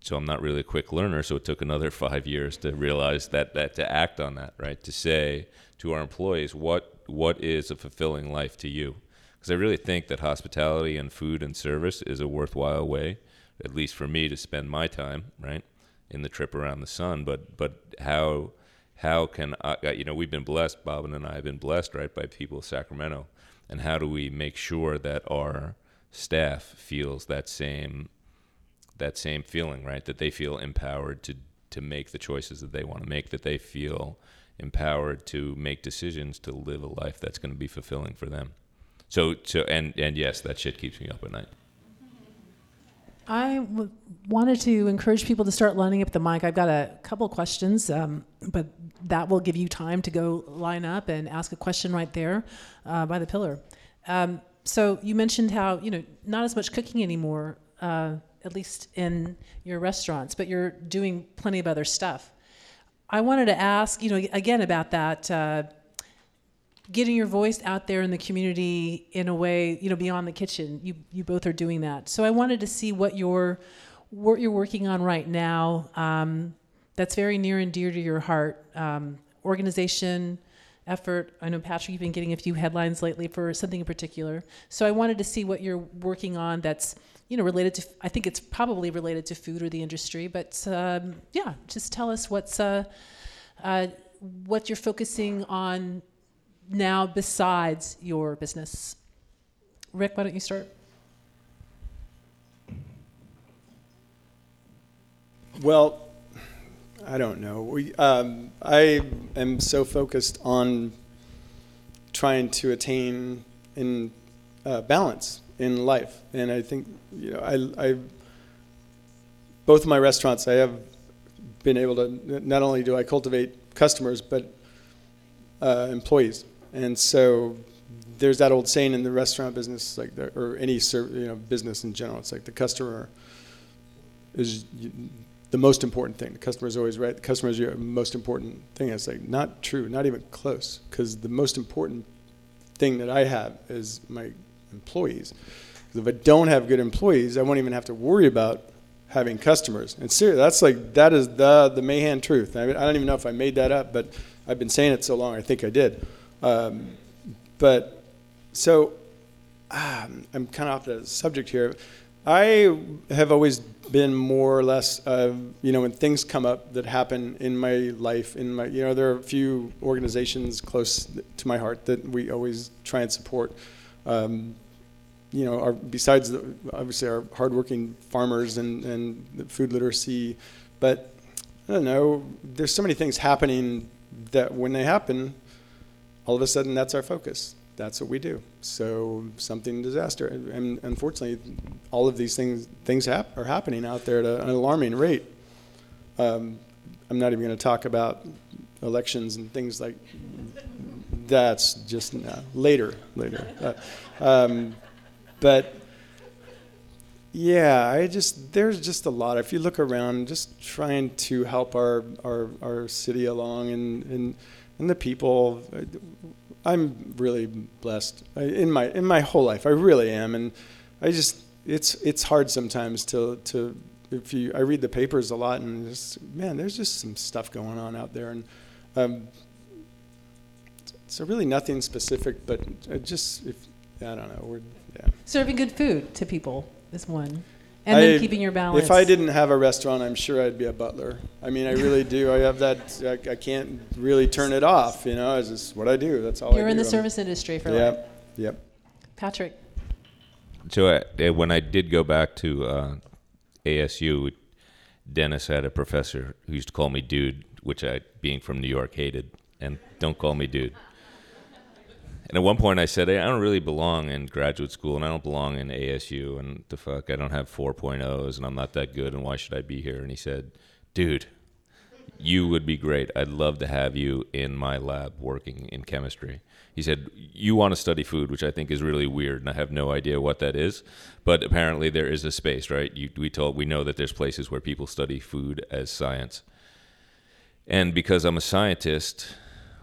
so I'm not really a quick learner. So it took another five years to realize that, that to act on that, right? To say to our employees, what what is a fulfilling life to you? Because I really think that hospitality and food and service is a worthwhile way, at least for me, to spend my time, right? In the trip around the sun, but but how how can I, uh, you know we've been blessed bobbin and i have been blessed right by people of sacramento. And how do we make sure that our staff feels that same that same feeling right that they feel empowered to to make the choices that they want to make that they feel empowered to make decisions to live a life that's going to be fulfilling for them. So so and and yes that shit keeps me up at night I w- wanted to encourage people to start lining up the mic. I've got a couple questions, um, but that will give you time to go line up and ask a question right there uh, by the pillar. Um, so you mentioned how you know not as much cooking anymore, uh, at least in your restaurants, but you're doing plenty of other stuff. I wanted to ask, you know, again about that. Uh, getting your voice out there in the community in a way, you know, beyond the kitchen. You you both are doing that. So I wanted to see what your what you're working on right now. Um, that's very near and dear to your heart. Um, organization, effort. I know Patrick, you've been getting a few headlines lately for something in particular. So I wanted to see what you're working on. That's you know related to. I think it's probably related to food or the industry. But um, yeah, just tell us what's uh, uh, what you're focusing on now besides your business? Rick, why don't you start? Well, I don't know. We, um, I am so focused on trying to attain in uh, balance in life, and I think you know I, I both of my restaurants I have been able to not only do I cultivate customers but uh, employees and so there's that old saying in the restaurant business, like the, or any you know business in general. It's like the customer is the most important thing. The customer is always right. The customer is your most important thing. It's like not true, not even close. Because the most important thing that I have is my employees. If I don't have good employees, I won't even have to worry about having customers. And seriously, that's like that is the the Mahan truth. I, mean, I don't even know if I made that up, but I've been saying it so long. I think I did. Um, but so um, I'm kind of off the subject here. I have always been more or less, uh, you know, when things come up that happen in my life, in my, you know, there are a few organizations close to my heart that we always try and support. Um, you know, our, besides the, obviously our hardworking farmers and, and food literacy, but I don't know, there's so many things happening that when they happen, all of a sudden that's our focus. That's what we do. So something disaster, and unfortunately, all of these things things hap- are happening out there at an alarming rate. Um, I'm not even going to talk about elections and things like that's just uh, later, later. Uh, um, but yeah, I just there's just a lot. If you look around, just trying to help our our, our city along and and and the people. I'm really blessed in my in my whole life. I really am, and I just it's it's hard sometimes to to if you I read the papers a lot and just man, there's just some stuff going on out there, and um, so really nothing specific, but just if I don't know, we're yeah. Serving good food to people is one. And then keeping your balance. If I didn't have a restaurant, I'm sure I'd be a butler. I mean, I really do. I have that. I, I can't really turn it off. You know, it's just what I do. That's all I do. You're in the I'm- service industry for life. Yep. Yep. Patrick. So uh, when I did go back to uh, ASU, Dennis had a professor who used to call me dude, which I, being from New York, hated. And don't call me dude. And at one point I said, hey, I don't really belong in graduate school and I don't belong in ASU and the fuck, I don't have 4.0s and I'm not that good and why should I be here? And he said, dude, you would be great. I'd love to have you in my lab working in chemistry. He said, You want to study food, which I think is really weird, and I have no idea what that is. But apparently, there is a space, right? You, we, told, we know that there's places where people study food as science. And because I'm a scientist,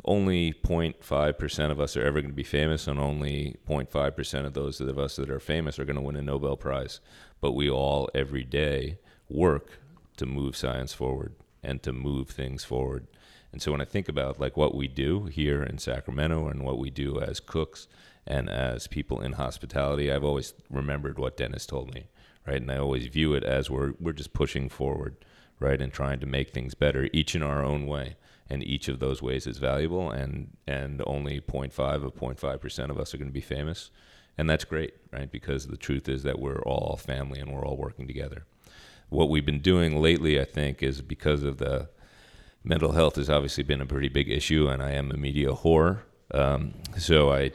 only 0.5% of us are ever going to be famous, and only 0.5% of those of us that are famous are going to win a Nobel Prize. But we all, every day, work to move science forward and to move things forward. And so when I think about like what we do here in Sacramento and what we do as cooks and as people in hospitality, I've always remembered what Dennis told me, right? And I always view it as we're we're just pushing forward, right, and trying to make things better, each in our own way. And each of those ways is valuable, and and only 0.5 of 0.5 percent of us are going to be famous, and that's great, right? Because the truth is that we're all family and we're all working together what we've been doing lately, I think, is because of the mental health has obviously been a pretty big issue, and I am a media whore. Um, so I,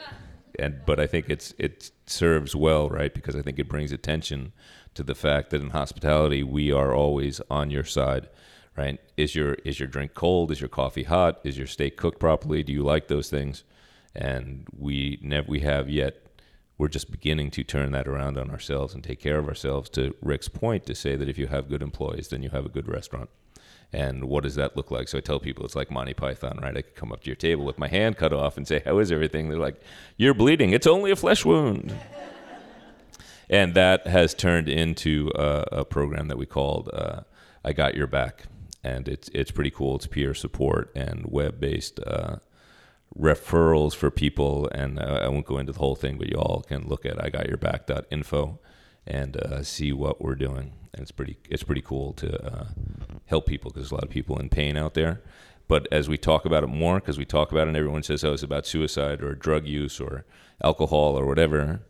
and but I think it's it serves well, right? Because I think it brings attention to the fact that in hospitality we are always on your side, right? Is your is your drink cold? Is your coffee hot? Is your steak cooked properly? Do you like those things? And we never we have yet we're just beginning to turn that around on ourselves and take care of ourselves to Rick's point to say that if you have good employees, then you have a good restaurant. And what does that look like? So I tell people it's like Monty Python, right? I could come up to your table with my hand cut off and say, How is everything? They're like, You're bleeding. It's only a flesh wound. and that has turned into a, a program that we called uh, I Got Your Back. And it's, it's pretty cool. It's peer support and web based uh, referrals for people, and uh, I won't go into the whole thing, but you all can look at I got your igotyourback.info and uh, see what we're doing. And it's pretty it's pretty cool to uh, help people because there's a lot of people in pain out there. But as we talk about it more, because we talk about it, and everyone says, "Oh, it's about suicide or drug use or alcohol or whatever."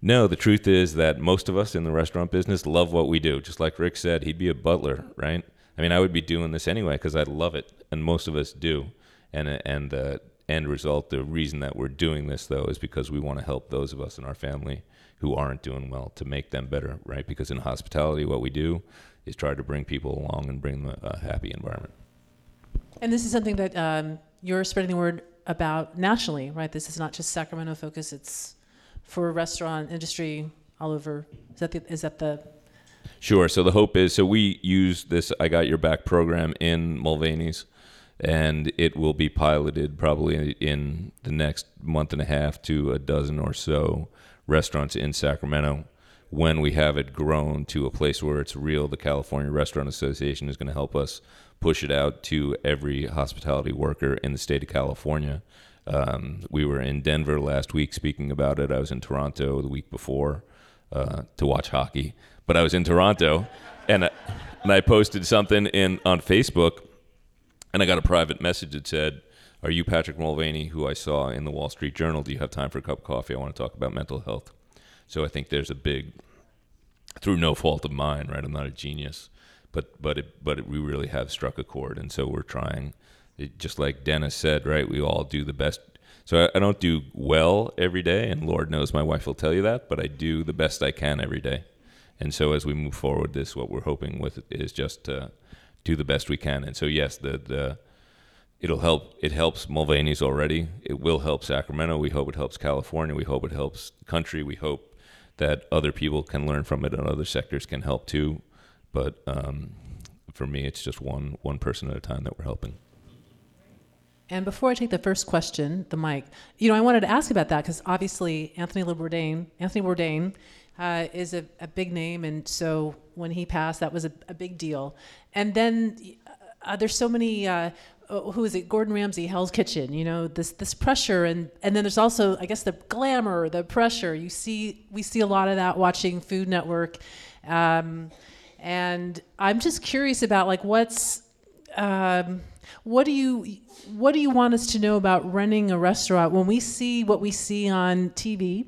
No, the truth is that most of us in the restaurant business love what we do. Just like Rick said, he'd be a butler, right? I mean, I would be doing this anyway because I love it, and most of us do. And and the end result, the reason that we're doing this though, is because we want to help those of us in our family who aren't doing well to make them better, right? Because in hospitality, what we do is try to bring people along and bring them a happy environment. And this is something that um, you're spreading the word about nationally, right? This is not just Sacramento focus; it's for restaurant industry all over. Is that the, is that the Sure. So the hope is so we use this I Got Your Back program in Mulvaney's, and it will be piloted probably in the next month and a half to a dozen or so restaurants in Sacramento. When we have it grown to a place where it's real, the California Restaurant Association is going to help us push it out to every hospitality worker in the state of California. Um, we were in Denver last week speaking about it. I was in Toronto the week before uh, to watch hockey, but I was in Toronto, and I, and I posted something in on Facebook, and I got a private message that said, "Are you Patrick Mulvaney, who I saw in the Wall Street Journal? Do you have time for a cup of coffee? I want to talk about mental health." So I think there's a big, through no fault of mine, right? I'm not a genius, but but it, but it, we really have struck a chord, and so we're trying. It, just like Dennis said, right? We all do the best. So I, I don't do well every day, and Lord knows my wife will tell you that, but I do the best I can every day. And so as we move forward, this what we're hoping with is just to do the best we can. And so yes, the the it'll help. It helps Mulvaney's already. It will help Sacramento. We hope it helps California. We hope it helps the country. We hope that other people can learn from it and other sectors can help too. But um, for me, it's just one one person at a time that we're helping. And before I take the first question, the mic, you know, I wanted to ask about that because obviously Anthony Bourdain, Anthony Bourdain, uh, is a, a, big name, and so when he passed, that was a, a big deal. And then uh, there's so many. Uh, uh, who is it? Gordon Ramsay, Hell's Kitchen. You know this this pressure, and and then there's also, I guess, the glamour, the pressure. You see, we see a lot of that watching Food Network, um, and I'm just curious about like what's. Um, what do you what do you want us to know about running a restaurant when we see what we see on TV,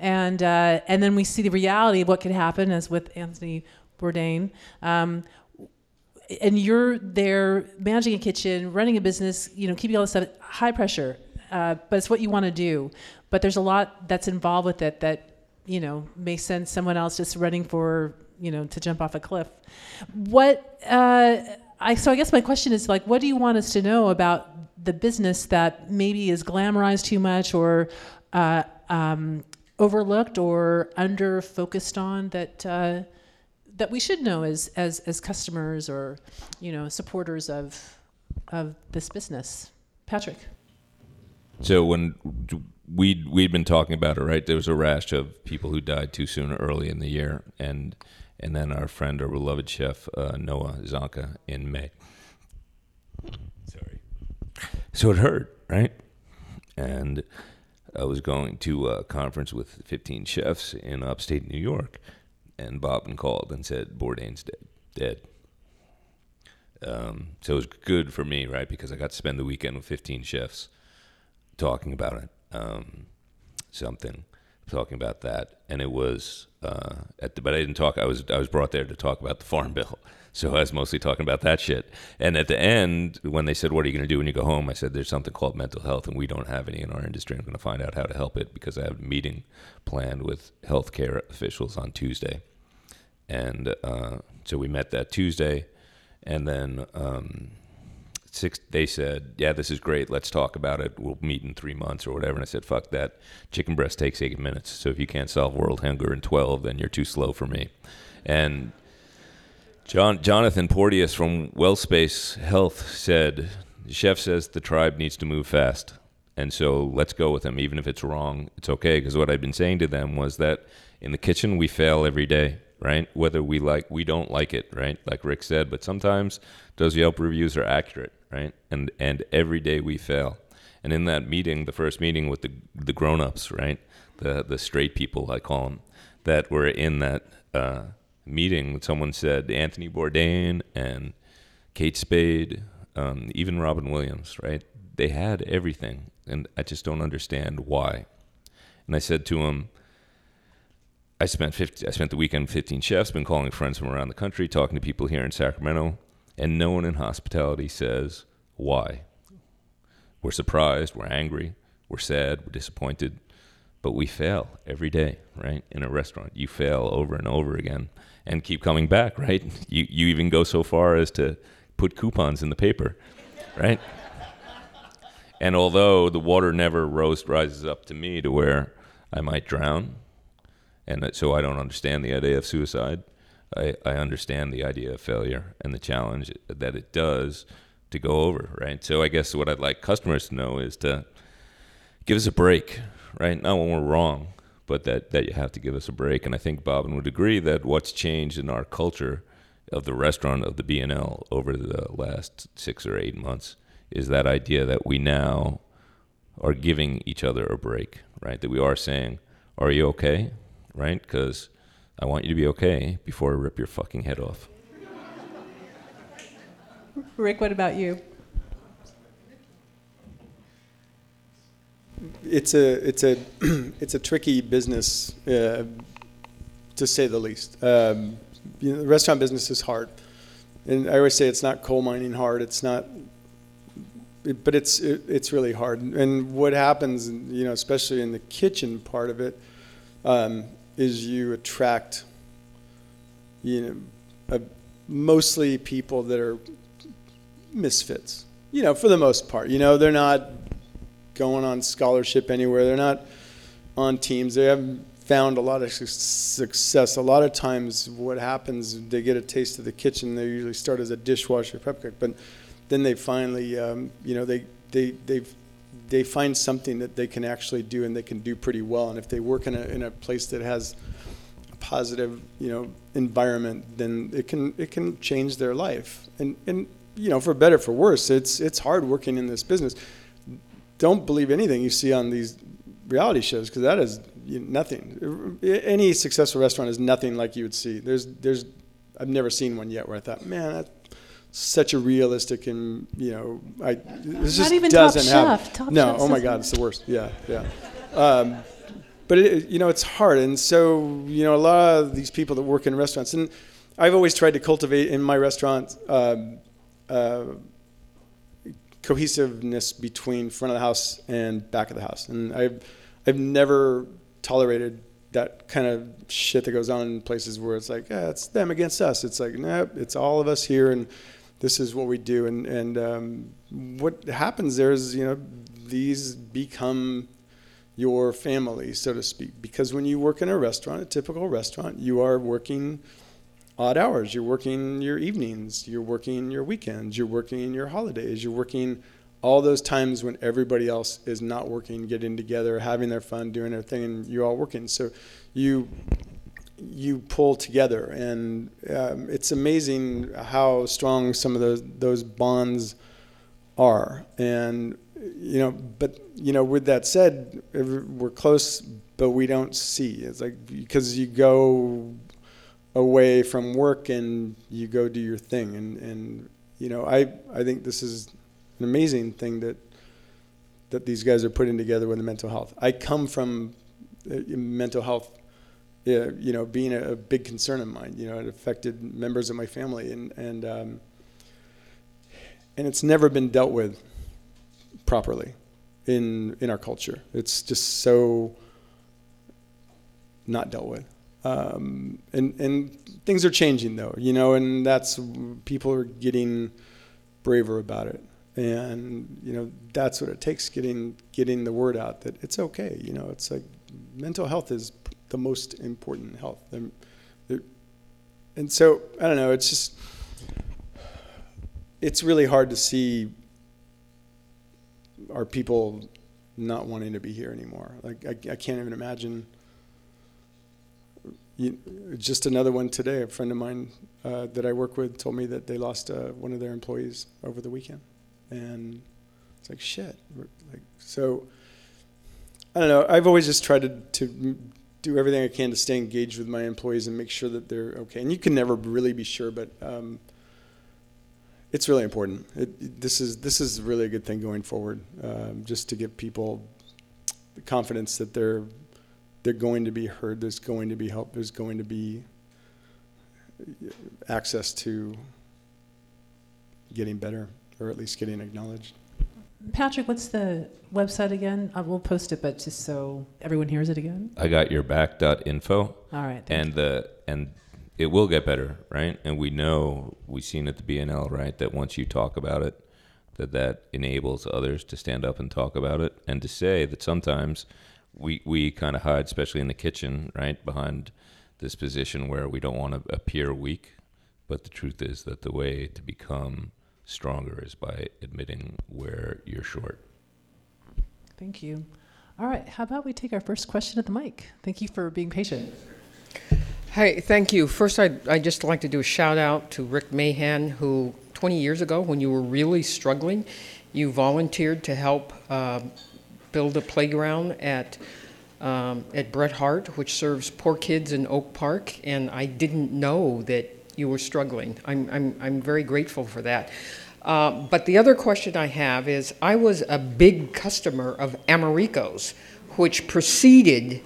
and uh, and then we see the reality of what could happen, as with Anthony Bourdain. Um, and you're there managing a kitchen, running a business, you know, keeping all this stuff high pressure, uh, but it's what you want to do. But there's a lot that's involved with it that you know may send someone else just running for you know to jump off a cliff. What uh, I so I guess my question is like, what do you want us to know about the business that maybe is glamorized too much or uh, um, overlooked or under focused on that uh, that we should know as as as customers or you know supporters of of this business, Patrick. So when we'd we'd been talking about it, right? There was a rash of people who died too soon early in the year, and and then our friend, our beloved chef uh, Noah Zonca in May. Sorry. So it hurt, right? And I was going to a conference with 15 chefs in upstate New York, and Bob called and said Bourdain's dead. Dead. Um, so it was good for me, right? Because I got to spend the weekend with 15 chefs talking about it. Um, something talking about that, and it was uh, at the, but I didn't talk. I was I was brought there to talk about the farm bill, so I was mostly talking about that shit. And at the end, when they said, "What are you going to do when you go home?" I said, "There's something called mental health, and we don't have any in our industry. I'm going to find out how to help it because I have a meeting planned with healthcare officials on Tuesday." And uh, so we met that Tuesday, and then um, six they said yeah this is great. Let's talk about it. We'll meet in three months or whatever. And i said fuck that. Chicken breast takes eight minutes. So if you can't solve world hunger in 12 then you're too slow for me. And John, jonathan porteus from wellspace health said chef says the tribe needs to move fast. And so let's go with him even if it's wrong it's okay. Because what i've been saying to them was that in the kitchen we fail every day right? Whether we like we don't like it right? Like rick said but sometimes those yelp reviews are accurate right? And and every day we fail. And in that meeting, the first meeting with the the grown-ups, right? The the straight people, I call them, that were in that uh, meeting. Someone said Anthony Bourdain and Kate Spade, um, even Robin Williams, right? They had everything, and I just don't understand why. And I said to him, I spent 50, I spent the weekend with 15 chefs, been calling friends from around the country, talking to people here in Sacramento. And no one in hospitality says why. We're surprised, we're angry, we're sad, we're disappointed, but we fail every day, right? In a restaurant, you fail over and over again and keep coming back, right? You, you even go so far as to put coupons in the paper, right? and although the water never rose, rises up to me to where I might drown, and so I don't understand the idea of suicide, I, I understand the idea of failure and the challenge that it does to go over, right? So I guess what I'd like customers to know is to give us a break, right? Not when we're wrong, but that, that you have to give us a break. And I think Bobbin would agree that what's changed in our culture of the restaurant of the B&L over the last six or eight months is that idea that we now are giving each other a break, right? That we are saying, "Are you okay?" Right? Because I want you to be okay before I rip your fucking head off. Rick, what about you? It's a it's a it's a tricky business, uh, to say the least. Um, you know, the restaurant business is hard, and I always say it's not coal mining hard. It's not, it, but it's it, it's really hard. And what happens, you know, especially in the kitchen part of it, um, is you attract, you know, mostly people that are misfits. You know, for the most part. You know, they're not going on scholarship anywhere. They're not on teams. They haven't found a lot of success. A lot of times, what happens, they get a taste of the kitchen. They usually start as a dishwasher prep cook, but then they finally, um, you know, they they they they find something that they can actually do and they can do pretty well. And if they work in a in a place that has a positive, you know, environment, then it can it can change their life. And and you know, for better for worse, it's it's hard working in this business. Don't believe anything you see on these reality shows because that is nothing. Any successful restaurant is nothing like you would see. There's there's I've never seen one yet where I thought, man, that's such a realistic and you know, I this just even doesn't Top happen. No, oh my God, it's the worst. Yeah, yeah. Um, but it, you know, it's hard, and so you know, a lot of these people that work in restaurants, and I've always tried to cultivate in my restaurant. Um, uh, cohesiveness between front of the house and back of the house. And I've, I've never tolerated that kind of shit that goes on in places where it's like, yeah, it's them against us. It's like, nope, it's all of us here, and this is what we do. And and um, what happens there is, you know, these become your family, so to speak, because when you work in a restaurant, a typical restaurant, you are working odd hours. You're working your evenings, you're working your weekends, you're working your holidays, you're working all those times when everybody else is not working, getting together, having their fun, doing their thing, and you're all working. So you you pull together, and um, it's amazing how strong some of those those bonds are. And you know, but you know, with that said, we're close, but we don't see. It's like because you go away from work and you go do your thing and and you know I I think this is an amazing thing that that these guys are putting together with the mental health. I come from uh, mental health uh, you know being a, a big concern of mine. You know it affected members of my family and and um, and it's never been dealt with properly in in our culture. It's just so not dealt with. Um, and and things are changing though, you know, and that's people are getting braver about it, and you know that's what it takes getting getting the word out that it's okay, you know, it's like mental health is the most important health, and, it- and so I don't know, it's just it's really hard to see our people not wanting to be here anymore. Like I, I can't even imagine you, just another one today. A friend of mine uh, that I work with told me that they lost uh, one of their employees over the weekend, and it's like shit. Like so, I don't know. I've always just tried to, to do everything I can to stay engaged with my employees and make sure that they're okay. And you can never really be sure, but um, it's really important. It, this is this is really a good thing going forward, um, just to give people the confidence that they're they're going to be heard. There's going to be help. There's going to be access to getting better, or at least getting acknowledged. Patrick, what's the website again? Uh, we'll post it, but just so everyone hears it again. I got your back.info. All right. and the and it will get better, right? And we know we've seen at the B&L, right, that once you talk about it, that that enables others to stand up and talk about it, and to say that sometimes we we kind of hide, especially in the kitchen, right, behind this position where we don't want to appear weak, but the truth is that the way to become stronger is by admitting where you're short. Thank you. All right. How about we take our first question at the mic? Thank you for being patient. Hi, thank you. First, I'd, I'd just like to do a shout out to Rick Mahan, who 20 years ago, when you were really struggling, you volunteered to help uh, build a playground at um, at Bret Harte, which serves poor kids in Oak Park, and I didn't know that you were struggling. I'm, I'm, I'm very grateful for that. Uh, but the other question I have is I was a big customer of Americo's, which preceded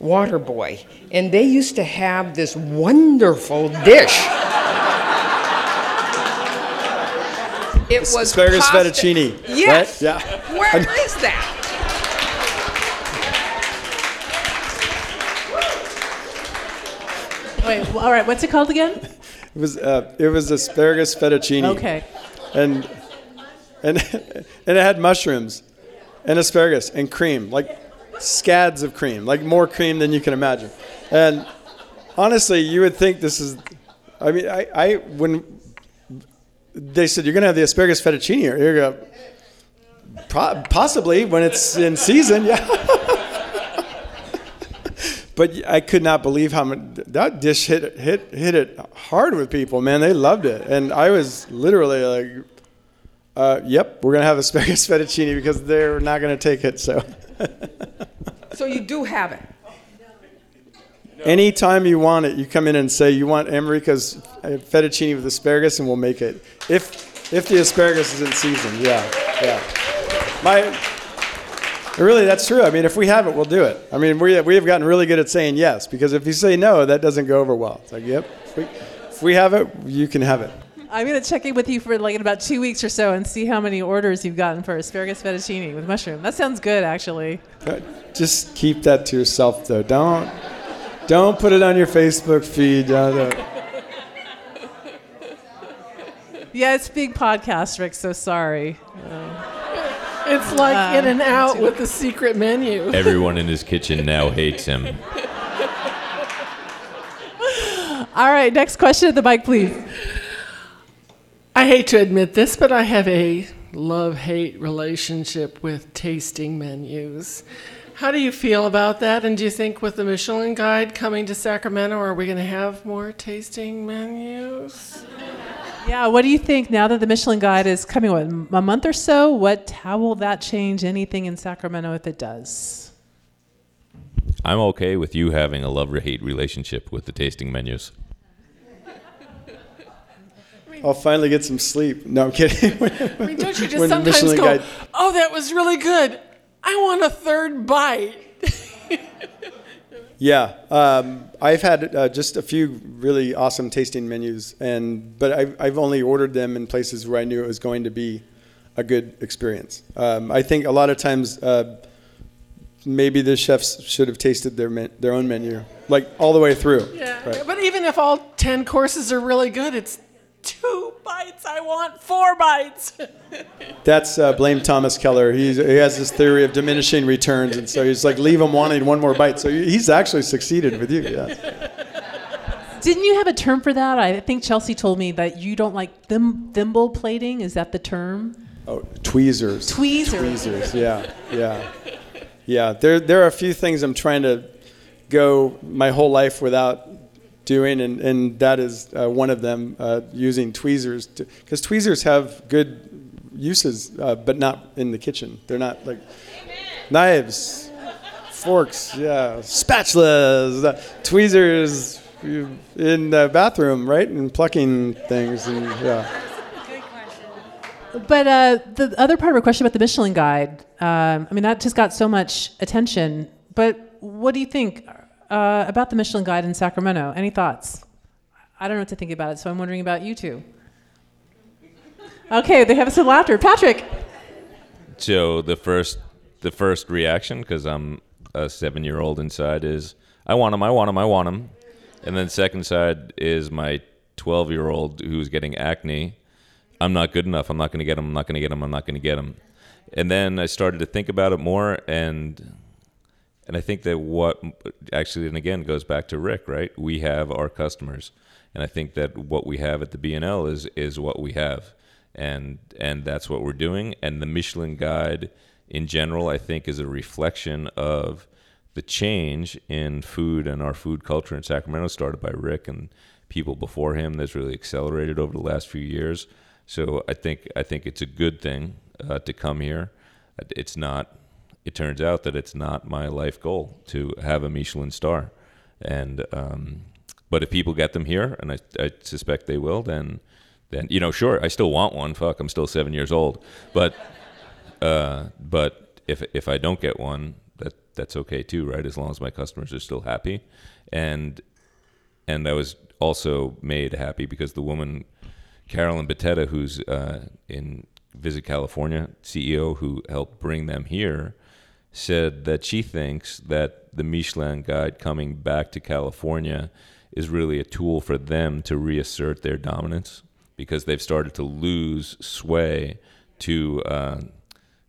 Waterboy, and they used to have this wonderful dish. It was Asparagus pasta- fettuccine. Yes. Right? Yeah. Where is that? Wait. all right. What's it called again? It was uh, it was asparagus fettuccine. Okay. And and and it had mushrooms and asparagus and cream, like scads of cream, like more cream than you can imagine. And honestly, you would think this is. I mean, I, I when they said you're gonna have the asparagus fettuccine here, you go. Pro- possibly when it's in season, yeah. but I could not believe how much that dish hit hit hit it hard with people. Man, they loved it, and I was literally like, uh, "Yep, we're gonna have asparagus fettuccine because they're not gonna take it." So, So you do have it. anytime you want it, you come in and say you want Americo's fettuccine with asparagus, and we'll make it. If if the asparagus is in season, yeah, yeah. My Really, that's true. I mean, if we have it, we'll do it. I mean, we, we have gotten really good at saying yes because if you say no, that doesn't go over well. It's like, yep, if we, if we have it, you can have it. I'm gonna check in with you for like in about two weeks or so and see how many orders you've gotten for asparagus fettuccine with mushroom. That sounds good, actually. But just keep that to yourself, though. Don't don't put it on your Facebook feed. Yeah, it's big podcast, Rick. So sorry. Uh, It's like Uh, in and out with the secret menu. Everyone in his kitchen now hates him. All right, next question at the mic, please. I hate to admit this, but I have a love hate relationship with tasting menus. How do you feel about that? And do you think with the Michelin Guide coming to Sacramento, are we going to have more tasting menus? Yeah, what do you think now that the Michelin Guide is coming? What a month or so? What? How will that change anything in Sacramento if it does? I'm okay with you having a love or hate relationship with the tasting menus. I'll finally get some sleep. No, I'm kidding. I mean, don't you just When sometimes Michelin go, Guide- oh, that was really good. I want a third bite. Yeah, um, I've had uh, just a few really awesome tasting menus, and but I've, I've only ordered them in places where I knew it was going to be a good experience. Um, I think a lot of times uh, maybe the chefs should have tasted their men- their own menu, like all the way through. Yeah, Right. but even if all 10 courses are really good, it's two bites. I want four bites. That's uh, blame Thomas Keller. He's, he has this theory of diminishing returns, and so he's like leave him wanting one more bite. So he's actually succeeded with you. Yeah. Didn't you have a term for that? I think Chelsea told me that you don't like thim- thimble plating. Is that the term? Oh, tweezers. Tweezers. Tweezers. Yeah, yeah, yeah. There, there are a few things I'm trying to go my whole life without doing, and, and that is uh, one of them. Uh, using tweezers because tweezers have good uses, uh, but not in the kitchen. They're not like knives, forks, yeah, spatulas, uh, tweezers in the bathroom, right, and plucking things, and yeah. But uh, the other part of our question about the Michelin Guide, um, I mean, that just got so much attention. But what do you think uh, about the Michelin Guide in Sacramento? Any thoughts? I don't know what to think about it, so I'm wondering about you two. Okay, they have some laughter. Patrick. So the first the first reaction, because I'm a seven year old inside, is I want him, I want him, I want him. And then second side is my twelve year old who's getting acne. I'm not good enough. I'm not going to get him. I'm not going to get him. I'm not going to get him. And then I started to think about it more, and and I think that what actually, and again, goes back to Rick, right? We have our customers, and I think that what we have at the B&L is is what we have, and and that's what we're doing. And the Michelin Guide, in general, I think is a reflection of the change in food and our food culture in Sacramento, started by Rick and people before him. That's really accelerated over the last few years. So I think I think it's a good thing uh, to come here. It's not. It turns out that it's not my life goal to have a Michelin star, and um, but if people get them here, and I, I suspect they will, then then you know, sure, I still want one. Fuck, I'm still seven years old, but uh, but if if I don't get one, that that's okay too, right? As long as my customers are still happy, and and I was also made happy because the woman Caroline Beteta, who's uh, in Visit California CEO, who helped bring them here, said that she thinks that the Michelin Guide coming back to California is really a tool for them to reassert their dominance because they've started to lose sway to uh,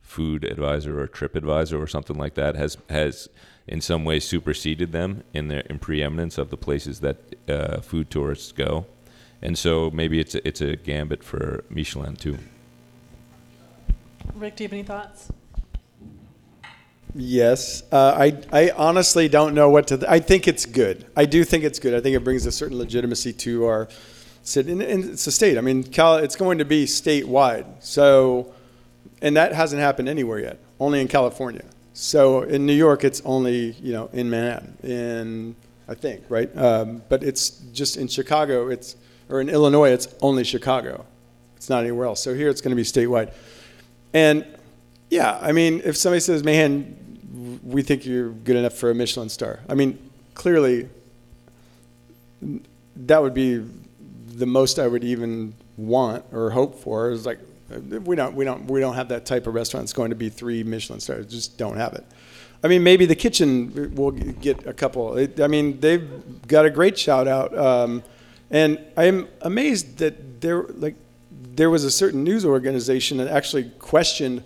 Food Advisor or Trip Advisor or something like that has has in some ways superseded them in their in preeminence of the places that uh, food tourists go, and so maybe it's a, it's a gambit for Michelin too. Rick, do you have any thoughts? Yes, uh, I I honestly don't know what to. Th- I think it's good. I do think it's good. I think it brings a certain legitimacy to our city, and, and it's a state. I mean, Cal, it's going to be statewide. So, and that hasn't happened anywhere yet. Only in California. So in New York, it's only you know in Manhattan, in I think right. Um, but it's just in Chicago. It's or in Illinois, it's only Chicago. It's not anywhere else. So here, it's going to be statewide, and yeah, I mean, if somebody says, "Man, we think you're good enough for a Michelin star," I mean, clearly, that would be the most I would even want or hope for. Is like, we don't, we don't, we don't have that type of restaurant. It's going to be three Michelin stars. Just don't have it. I mean, maybe the kitchen will get a couple. I mean, they've got a great shout out, um, and I'm amazed that there, like, there was a certain news organization that actually questioned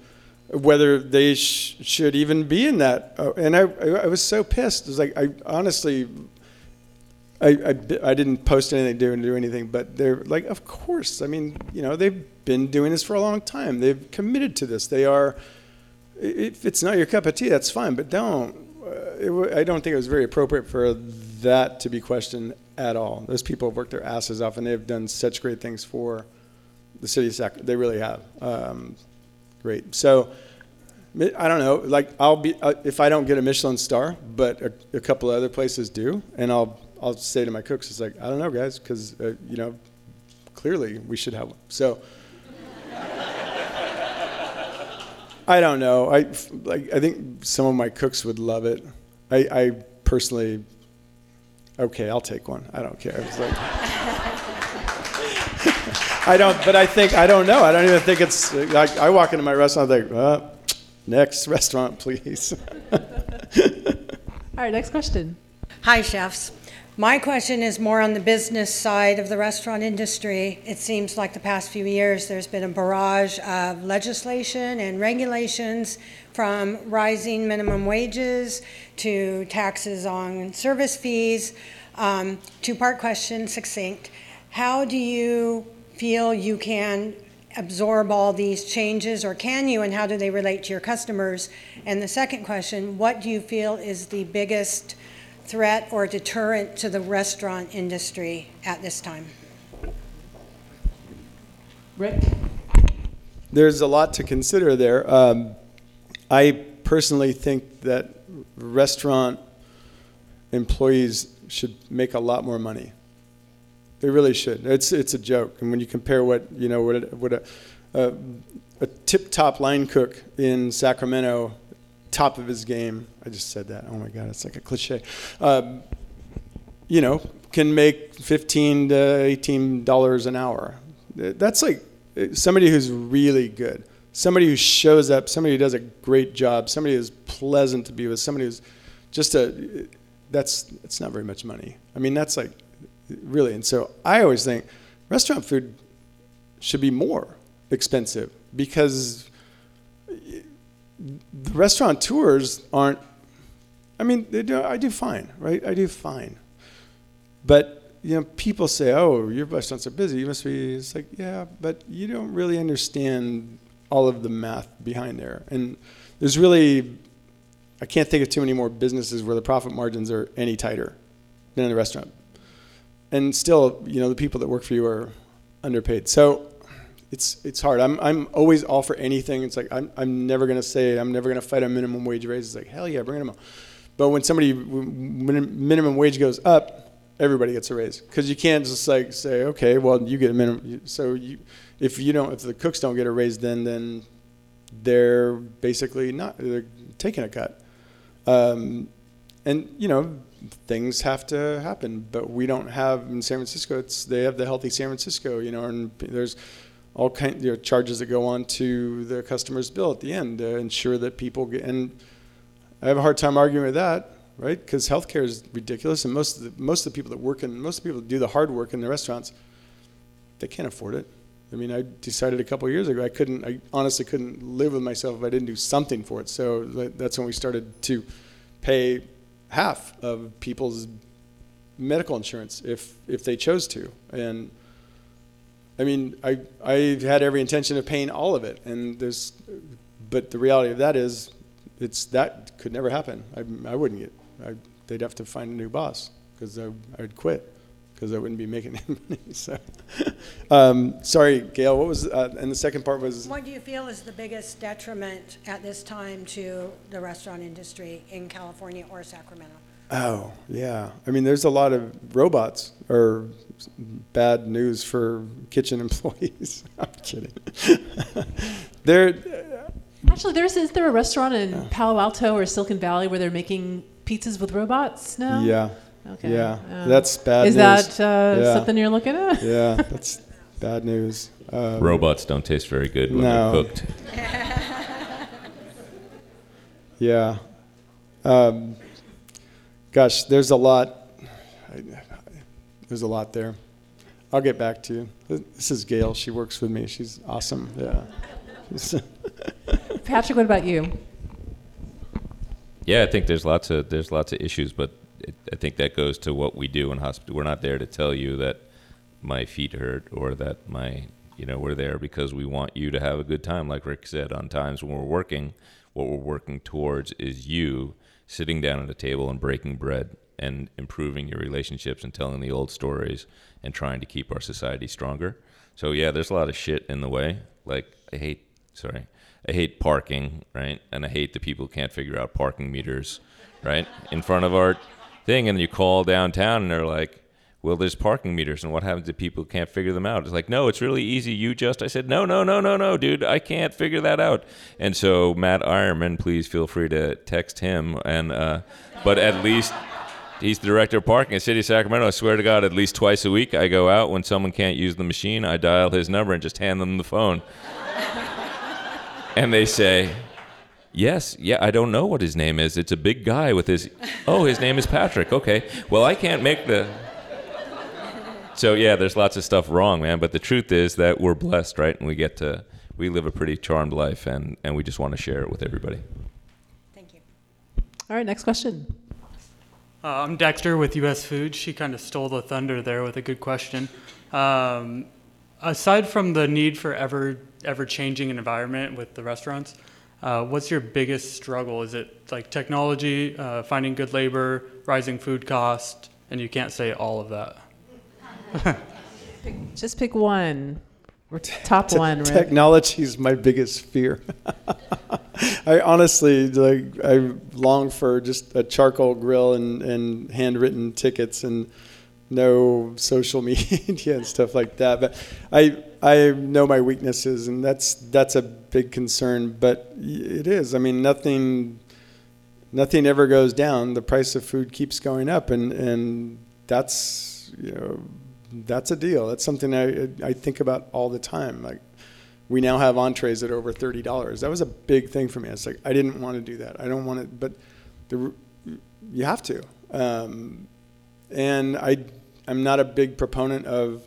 whether they sh- should even be in that. Uh, and I, I, was so pissed. It was like, I honestly, I, I, I didn't post anything, do, do anything, but they're like, of course. I mean, you know, they've been doing this for a long time. They've committed to this. They are, if it's not your cup of tea, that's fine, but don't. Uh, it, I don't think it was very appropriate for that to be questioned at all. Those people have worked their asses off and they've done such great things for the city of Sacramento. They really have. Um, great. So I don't know. Like I'll be uh, if I don't get a Michelin star, but a, a, couple other places do, and I'll I'll say to my cooks, it's like I don't know, guys, because uh, you know, clearly we should have one. So. I don't know. I like. I think some of my cooks would love it. I, I personally, okay, I'll take one. I don't care. It's like, I don't. But I think I don't know. I don't even think it's like I walk into my restaurant. I think, uh, next restaurant, please. All right. Next question. Hi, chefs. My question is more on the business side of the restaurant industry. It seems like the past few years there's been a barrage of legislation and regulations from rising minimum wages to taxes on service fees. Um, two part question, succinct. How do you feel you can absorb all these changes, or can you, and how do they relate to your customers? And the second question, what do you feel is the biggest threat or deterrent to the restaurant industry at this time? Rick? There's a lot to consider there. Um, I personally think that restaurant employees should make a lot more money. They really should. It's it's a joke, and when you compare what you know what what a, a, a tip top line cook in Sacramento top of his game. I just said that. Oh my God, it's like a cliche. Um, you know, can make fifteen to eighteen dollars an hour. That's like somebody who's really good, somebody who shows up, somebody who does a great job, somebody who's pleasant to be with, somebody who's just a. That's it's not very much money. I mean, that's like really. And so I always think restaurant food should be more expensive because the restaurateurs aren't. I mean, they do. I do fine, right? I do fine, but you know, people say, "Oh, your restaurants are busy. You must be." It's like, yeah, but you don't really understand all of the math behind there, and there's really. I can't think of too many more businesses where the profit margins are any tighter than in the restaurant. And still, you know, the people that work for you are underpaid. So it's it's hard. I'm I'm always all for anything. It's like I'm I'm never gonna say it. I'm never gonna fight a minimum wage raise. It's like hell yeah, bring them up. But when somebody when minimum wage goes up, everybody gets a raise because you can't just like say okay, well you get a minimum. So you if you don't if the cooks don't get a raise, then then they're basically not they're taking a cut. Um, and you know things have to happen, but we don't have in San Francisco. It's they have the healthy San Francisco, you know, and there's all kind you know, charges that go on to the customer's bill at the end to ensure that people get. And I have a hard time arguing with that, right? Because healthcare is ridiculous, and most of the most of the people that work in most of the people that do the hard work in the restaurants, they can't afford it. I mean, I decided a couple years ago I couldn't. I honestly couldn't live with myself if I didn't do something for it. So that's when we started to pay half of people's medical insurance if if they chose to, and I mean, I I had every intention of paying all of it, and there's but the reality of that is, it's that could never happen. I, I wouldn't get. I, they'd have to find a new boss because I, I'd quit because I wouldn't be making any money. So, um, sorry, Gail. What was uh, and the second part was What do you feel is the biggest detriment at this time to the restaurant industry in California or Sacramento? Oh, yeah. I mean, there's a lot of robots or bad news for kitchen employees. I'm kidding. there, Actually, there's is there a restaurant in Palo Alto or Silicon Valley where they're making pizzas with robots now? yeah, Okay. yeah. Um, that's bad Is news. that uh, Yeah. something you're looking at? yeah, that's bad news. Um, Robots don't taste very good when No. they're cooked. Yeah. Um, gosh, there's a lot. I, there's a lot there. I'll get back to you. This is Gail. She works with me. She's awesome. Yeah. Patrick, what about you? Yeah, I think there's lots of there's lots of issues, but it, I think that goes to what we do in hospital. We're not there to tell you that my feet hurt or that my you know we're there because we want you to have a good time. Like Rick said, on times when we're working, what we're working towards is you sitting down at a table and breaking bread and improving your relationships and telling the old stories and trying to keep our society stronger. So yeah, there's a lot of shit in the way. Like I hate sorry. I hate parking, right? And I hate the people who can't figure out parking meters, right? In front of our thing and you call downtown and they're like, "Well, there's parking meters and what happens to people who can't figure them out?" It's like, "No, it's really easy. You just." I said, "No, no, no, no, no, dude. I can't figure that out." And so Matt Eierman, please feel free to text him and uh but at least He's the director of parking at City of Sacramento. I swear to God, at least twice a week, I go out when someone can't use the machine. I dial his number and just hand them the phone. and they say, Yes, yeah, I don't know what his name is. It's a big guy with his. Oh, his name is Patrick. Okay. Well, I can't make the. So, yeah, there's lots of stuff wrong, man. But the truth is that we're blessed, right? And we get to. We live a pretty charmed life, and, and we just want to share it with everybody. Thank you. All right, next question. Uh, I'm Dexter with U.S. Foods. She kind of stole the thunder there with a good question. Um, aside from the need for ever ever changing an environment with the restaurants, uh, what's your biggest struggle? Is it like technology, uh, finding good labor, rising food cost, and you can't say all of that. Just pick one. Or top Te- one, right? Technology is my biggest fear. I honestly like I long for just a charcoal grill and, and handwritten tickets and no social media and stuff like that. But I I know my weaknesses and that's that's a big concern. But it is. I mean, nothing nothing ever goes down. The price of food keeps going up, and and that's you know that's a deal. That's something I I think about all the time. Like we now have entrees at over thirty dollars. That was a big thing for me. It's like I didn't want to do that. I don't want to, but the, you have to. Um, and I I'm not a big proponent of.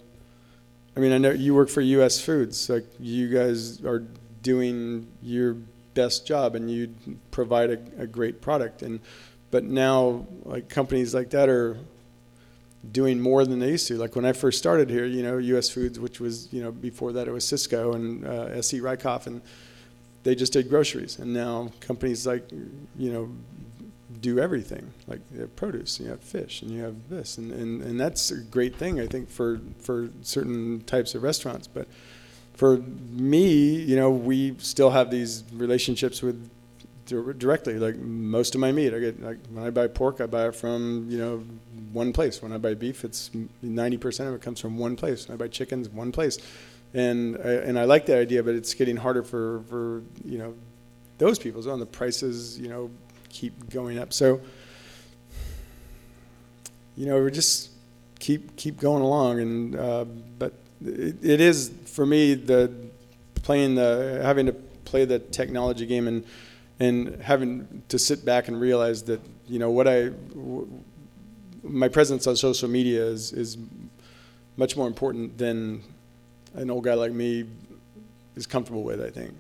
I mean, I know you work for U.S. Foods. Like you guys are doing your best job, and you provide a, a great product. And but now, like companies like that are doing more than they used to. Like when I first started here, you know, U.S. Foods, which was you know before that it was Sysco and uh, S.E. Rykoff, and they just did groceries. And now companies like you know do everything. Like you have produce, you have fish, and you have this, and, and, and that's a great thing I think for for certain types of restaurants. But for me, you know, we still have these relationships with directly. Like most of my meat, I get like when I buy pork, I buy it from you know one place. When I buy beef, it's ninety percent of it comes from one place. When I buy chickens, one place. And I, and I like that idea, but it's getting harder for, for you know those people. And the prices, you know, keep going up. So, you know, we just keep keep going along. And uh, but it, it is for me the playing the having to play the technology game and and having to sit back and realize that you know what I w- my presence on social media is is much more important than an old guy like me is comfortable with. I think.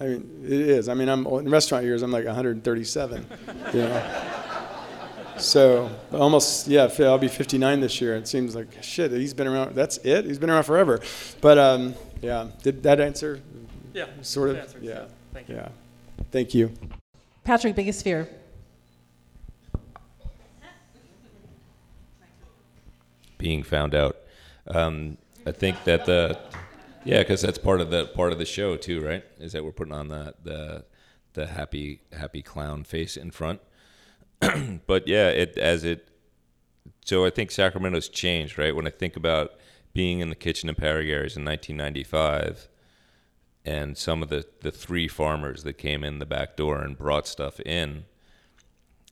I mean, it is. I mean, I'm in restaurant years. I'm like 137. You know. So almost, yeah. I'll be 59 this year. It seems like shit. He's been around. That's it. He's been around forever. But um, yeah. Did that answer? Yeah. Sort of. Answered, Yeah. Thank you. Yeah. Thank you. Patrick, biggest fear. being found out. Um, I think that the yeah, because that's part of the part of the show too, right? Is that we're putting on the the the happy happy clown face in front. but yeah, it as it. So I think Sacramento's changed, right? When I think about being in the kitchen of Paragary's in 1995, and some of the the three farmers that came in the back door and brought stuff in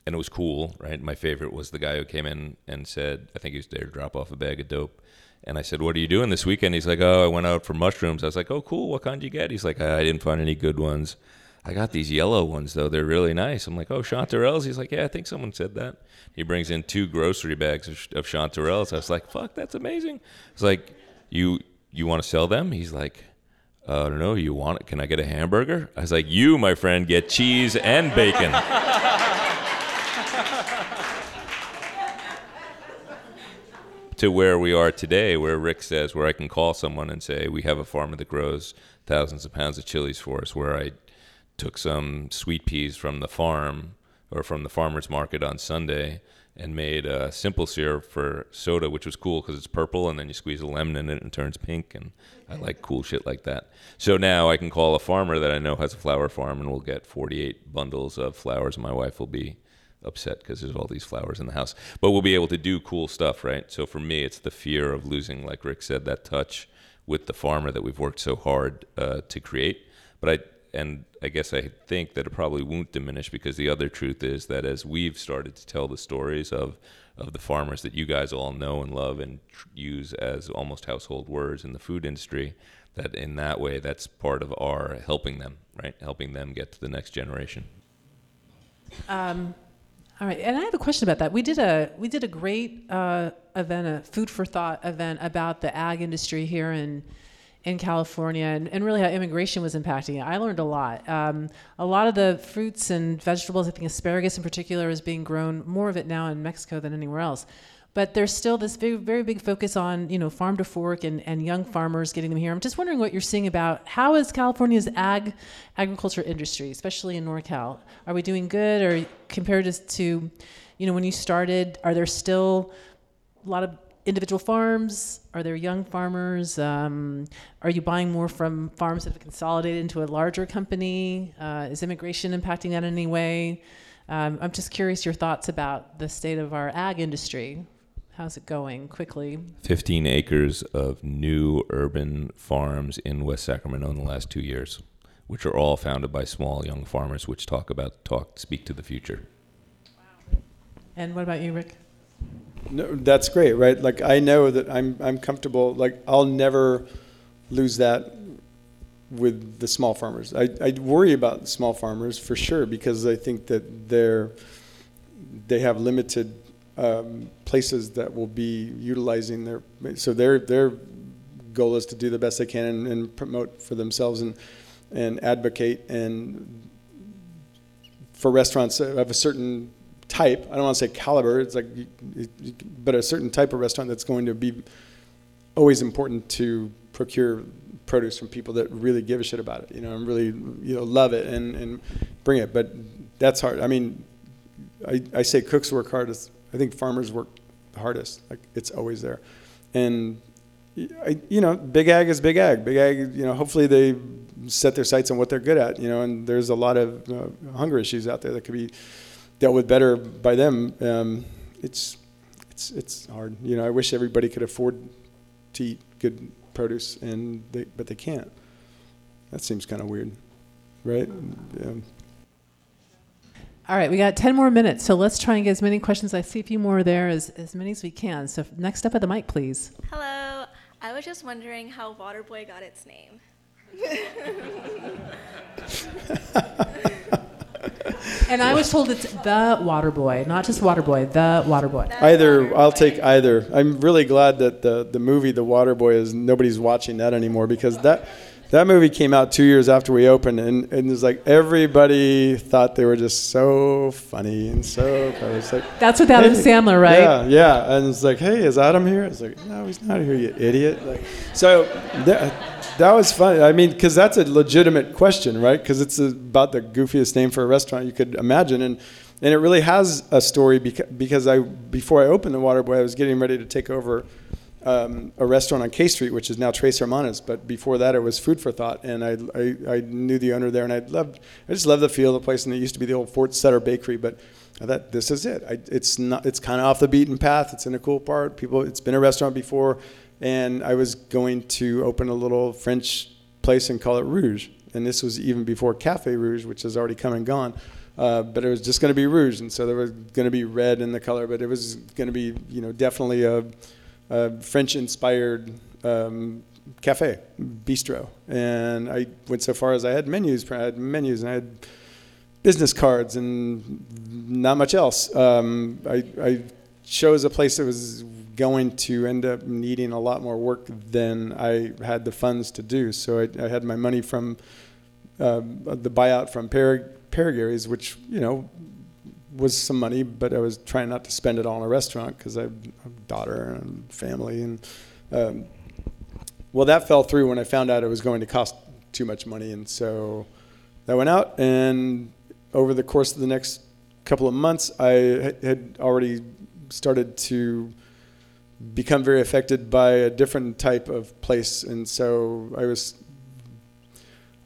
and it was cool, right? My favorite was the guy who came in and said, I think he was there to drop off a bag of dope. And I said, What are you doing this weekend? He's like, Oh, I went out for mushrooms. I was like, Oh, cool. What kind did you get? He's like, I didn't find any good ones. I got these yellow ones, though. They're really nice. I'm like, Oh, chanterelles? He's like, Yeah, I think someone said that. He brings in two grocery bags of, of chanterelles. I was like, Fuck, that's amazing. It's like, You you want to sell them? He's like, uh, I don't know. You want it? Can I get a hamburger? I was like, You, my friend, get cheese and bacon. to where we are today, where Rick says, where I can call someone and say, we have a farmer that grows thousands of pounds of chilies for us, where I took some sweet peas from the farm or from the farmer's market on Sunday and made a simple syrup for soda, which was cool because it's purple and then you squeeze a lemon in it and it turns pink. And I like cool shit like that. So now I can call a farmer that I know has a flower farm and we'll get 48 bundles of flowers. And my wife will be upset because there's all these flowers in the house. But we'll be able to do cool stuff, right? So for me, it's the fear of losing, like Rick said, that touch with the farmer that we've worked so hard uh, to create. But I and I guess I think that it probably won't diminish because the other truth is that as we've started to tell the stories of of the farmers that you guys all know and love and tr- use as almost household words in the food industry, that in that way, that's part of our helping them, right? Helping them get to the next generation. Um, all right, and I have a question about that. We did a we did a great uh, event, a food for thought event about the ag industry here in in California, and, and really how immigration was impacting it. I learned a lot. Um, a lot of the fruits and vegetables, I think asparagus in particular, is being grown more of it now in Mexico than anywhere else. But there's still this very, very big focus on you know farm to fork and, and young farmers getting them here. I'm just wondering what you're seeing about how is California's ag agriculture industry, especially in NorCal, are we doing good or compared to, you know, when you started, are there still a lot of individual farms? Are there young farmers? Um, are you buying more from farms that have consolidated into a larger company? Uh, is immigration impacting that in any way? Um, I'm just curious your thoughts about the state of our ag industry. How's it going quickly? 15 acres of new urban farms in West Sacramento in the last two years, which are all founded by small young farmers, which talk about talk speak to the future. Wow. And what about you, Rick? No, that's great, right? Like I know that I'm I'm comfortable. Like I'll never lose that with the small farmers. I, I worry about small farmers for sure because I think that they're they have limited um, places that will be utilizing their so their their goal is to do the best they can and, and promote for themselves and and advocate and for restaurants of a certain type. I don't want to say caliber. It's like, but a certain type of restaurant that's going to be always important to procure produce from people that really give a shit about it. You know, and really you know love it and and bring it. But that's hard. I mean, I I say cooks work hardest. I think farmers work the hardest. Like it's always there, and. You know, big ag is big ag. Big ag, you know, hopefully they set their sights on what they're good at, you know, and there's a lot of uh, hunger issues out there that could be dealt with better by them. Um, it's it's it's hard. You know, I wish everybody could afford to eat good produce, and they, but they can't. That seems kind of weird, right? Yeah. All right, we got 10 more minutes, so let's try and get as many questions. I see a few more there, as, as many as we can. So, next up at the mic, please. Hello. I was just wondering how Waterboy got its name. And I was told it's the Waterboy, not just Waterboy, the Waterboy. Either I'll take either. I'm really glad that the the movie The Waterboy is nobody's watching that anymore because that that movie came out two years after we opened and, and it was like everybody thought they were just so funny and so it's like That's with Adam hey, Sandler, right? Yeah, yeah. And it's like, hey, is Adam here? It's like, no, he's not here, you idiot. Like, so, th- that was funny. I mean, because that's a legitimate question, right? Because it's about the goofiest name for a restaurant you could imagine, and and it really has a story beca- because I before I opened the Waterboy, I was getting ready to take over um, a restaurant on K Street, which is now Tres Hermanas. But before that, it was Food for Thought, and I, I, I knew the owner there, and I loved I just loved the feel of the place. And it used to be the old Fort Sutter Bakery, but I thought this is it. I, it's not. It's kind of off the beaten path. It's in a cool part. People. It's been a restaurant before, and I was going to open a little French place and call it Rouge. And this was even before Cafe Rouge, which has already come and gone. Uh, but it was just going to be Rouge, and so there was going to be red in the color, but it was going to be, you know, definitely a a French-inspired um, cafe bistro, and I went so far as I had menus. I had menus, and I had business cards, and not much else. Um, I, I chose a place that was going to end up needing a lot more work than I had the funds to do. So I, I had my money from uh, the buyout from Par- which you know was some money, but I was trying not to spend it all in a restaurant because I have a daughter and family. And um, well, that fell through when I found out it was going to cost too much money, and so that went out. And over the course of the next couple of months, I had already started to become very affected by a different type of place, and so I was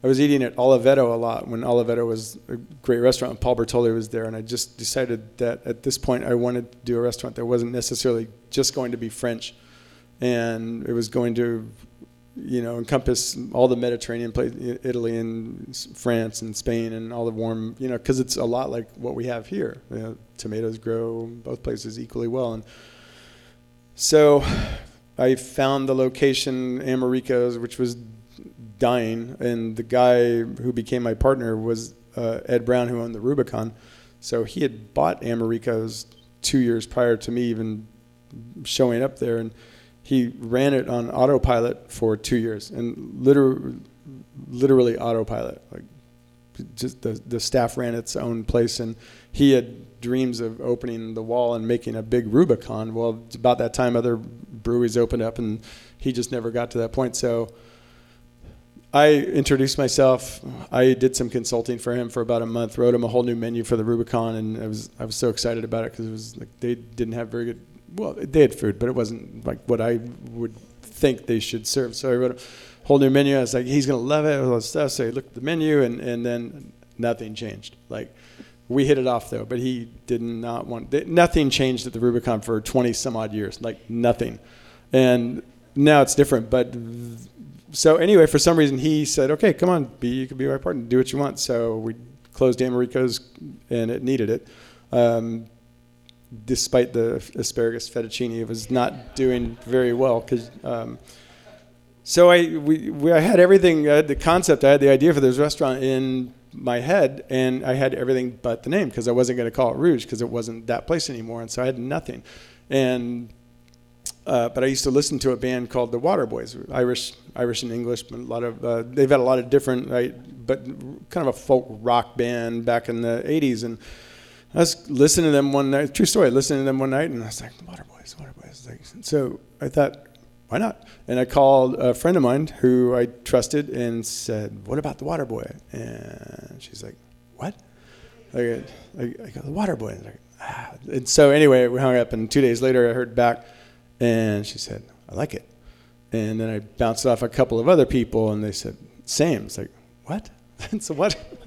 I was eating at Oliveto a lot when Oliveto was a great restaurant. Paul Bertolli was there, and I just decided that at this point I wanted to do a restaurant that wasn't necessarily just going to be French, and it was going to, you know, encompass all the Mediterranean places, Italy and France and Spain and all the warm, you know, because it's a lot like what we have here. You know, tomatoes grow both places equally well, and so I found the location Americo's, which was dying, and the guy who became my partner was uh, Ed Brown, who owned the Rubicon. So he had bought Americo's two years prior to me even showing up there, and he ran it on autopilot for two years, and literally, literally autopilot. Like, just the the staff ran its own place, and he had dreams of opening the wall and making a big Rubicon. Well, about that time, other breweries opened up, and he just never got to that point. So I introduced myself. I did some consulting for him for about a month. Wrote him a whole new menu for the Rubicon, and I was I was so excited about it because it was like they didn't have very good. Well, they had food, but it wasn't like what I would think they should serve. So I wrote a whole new menu. I was like, he's gonna love it, all this stuff. So I looked at the menu, and and then nothing changed. Like we hit it off though, but he did not want. Nothing changed at the Rubicon for 20 some odd years. Like nothing, and now it's different, but so anyway, for some reason, he said, "Okay, come on, be you can be my partner, do what you want." So we closed Americo's, and it needed it. Um, despite the asparagus fettuccine, it was not doing very well because. Um, so I we, we, I had everything. I had the concept. I had the idea for this restaurant in my head, and I had everything but the name because I wasn't going to call it Rouge because it wasn't that place anymore, and so I had nothing. And uh, but I used to listen to a band called the Waterboys, Irish, Irish and English. But a lot of uh, they've had a lot of different, right, but kind of a folk rock band back in the '80s. And I was listening to them one night. True story. Listening to them one night, and I was like, Waterboys, Waterboys. Like, so I thought, why not? And I called a friend of mine who I trusted and said, "What about the Waterboy?" And she's like, "What?" I go, I go the Waterboy. And, ah. and so anyway, we hung up, and two days later, I heard back and she said, I like it. And then I bounced off a couple of other people, and they said, same. It's like, what? so what?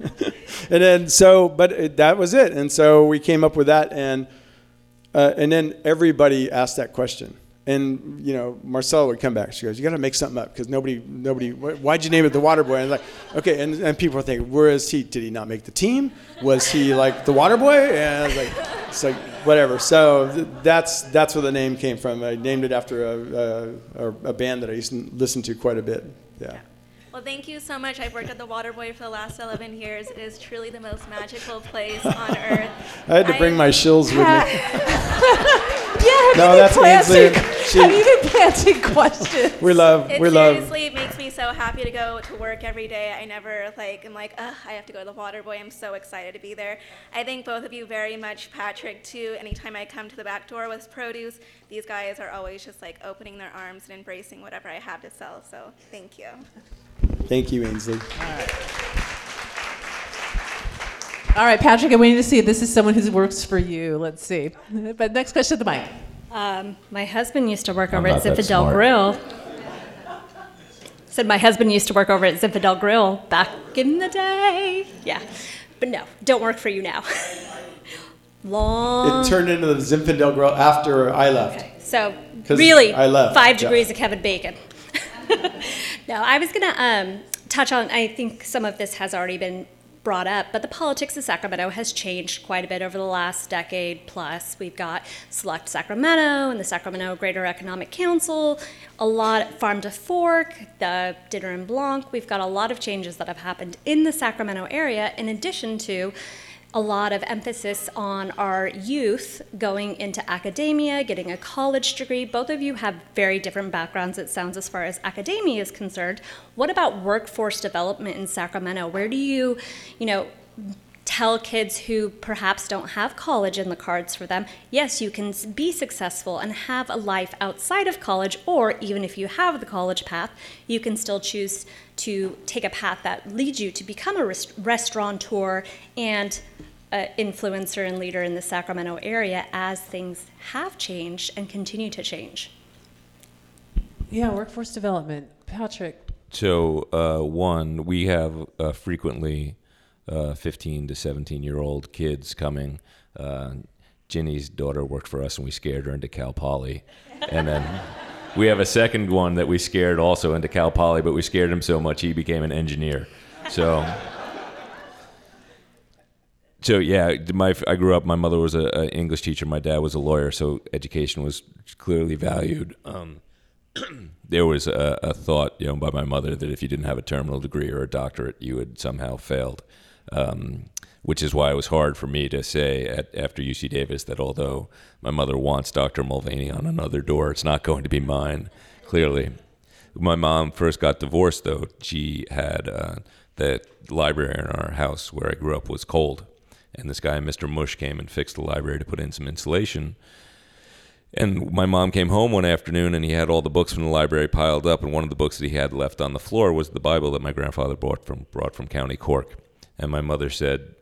and then so, but it, that was it. And so we came up with that, and uh, and then everybody asked that question. And you know, Marcella would come back. She goes, "You got to make something up because nobody, nobody. Why'd you name it the Water Boy?" And like, okay. And, and people were thinking, "Where is he? Did he not make the team? Was he like the Water Boy?" And I was like, "It's like whatever." So th- that's that's where the name came from. I named it after a, a, a band that I used to listen to quite a bit. Yeah. Well, thank you so much. I've worked at the Waterboy for the last 11 years. It is truly the most magical place on earth. I had to bring my shills with me. Yeah, have No, you been that's planting, Ainsley. She- have you been planting questions? We love, It we love. seriously makes me me so happy to go to work every day. I never like I'm like, ugh, I have to go to the Water Boy. I'm so excited to be there. I thank both of you very much, Patrick too. Anytime I come to the back door with produce, these guys are always just like opening their arms and embracing whatever I have to sell. So thank you. Thank you, Ainsley. All right, Patrick, I'm waiting to see if this is someone who works for you. Let's see. But next question to Mike. Um, my husband used to work I'm over at Zinfandel. Grill. Said my husband used to work over at Zinfandel Grill back in the day. Yeah, but no, don't work for you now. Long. It turned into the Zinfandel Grill after I left. Okay. So really, I left, five yeah. degrees of Kevin Bacon. no, I was gonna um, touch on. I think some of this has already been brought up, but the politics of Sacramento has changed quite a bit over the last decade plus. We've got Select Sacramento and the Sacramento Greater Economic Council, a lot Farm to Fork, the Diner en Blanc. We've got a lot of changes that have happened in the Sacramento area, in addition to a lot of emphasis on our youth going into academia, getting a college degree. Both of you have very different backgrounds, it sounds, as far as academia is concerned. What about workforce development in Sacramento? Where do you, you know, tell kids who perhaps don't have college in the cards for them, yes, you can be successful and have a life outside of college, or even if you have the college path, you can still choose to take a path that leads you to become a rest- restaurateur and uh, influencer and leader in the Sacramento area as things have changed and continue to change. Yeah, workforce development. Patrick. So, uh, one, we have uh, frequently uh, 15 to 17 year old kids coming. Uh, Ginny's daughter worked for us and we scared her into Cal Poly. And then we have a second one that we scared also into Cal Poly, but we scared him so much he became an engineer. So. So yeah, my I grew up. My mother was a, English teacher. My dad was a lawyer. So education was clearly valued. Um, there was a, a thought, you know, by my mother that if you didn't have a terminal degree or a doctorate, you had somehow failed. Um, which is why it was hard for me to say at, after UC Davis that although my mother wants Dr. Mulvaney on another door, it's not going to be mine. Clearly, my mom first got divorced though. She had uh, the library in our house where I grew up was cold, and this guy, Mr. Mush, came and fixed the library to put in some insulation. And my mom came home one afternoon and he had all the books from the library piled up. And one of the books that he had left on the floor was the Bible that my grandfather brought from, brought from County Cork. And my mother said,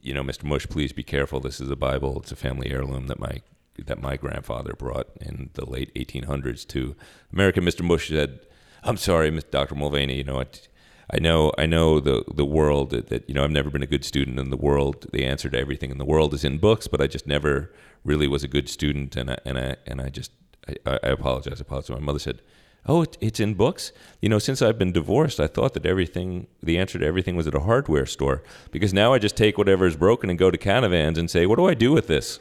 You know, Mr. Mush, please be careful. This is a Bible. It's a family heirloom that my, that my grandfather brought in the late 1800s to America. Mr. Mush said, I'm sorry, Mr. Dr. Mulvaney. You know, it, I know, I know the the world that, that you know. I've never been a good student in the world. The answer to everything in the world is in books, but I just never really was a good student, and I and I and I just I, I apologize. I apologize. My mother said, "Oh, it, it's in books." You know, since I've been divorced, I thought that everything, the answer to everything, was at a hardware store. Because now I just take whatever is broken and go to Canavans and say, "What do I do with this?"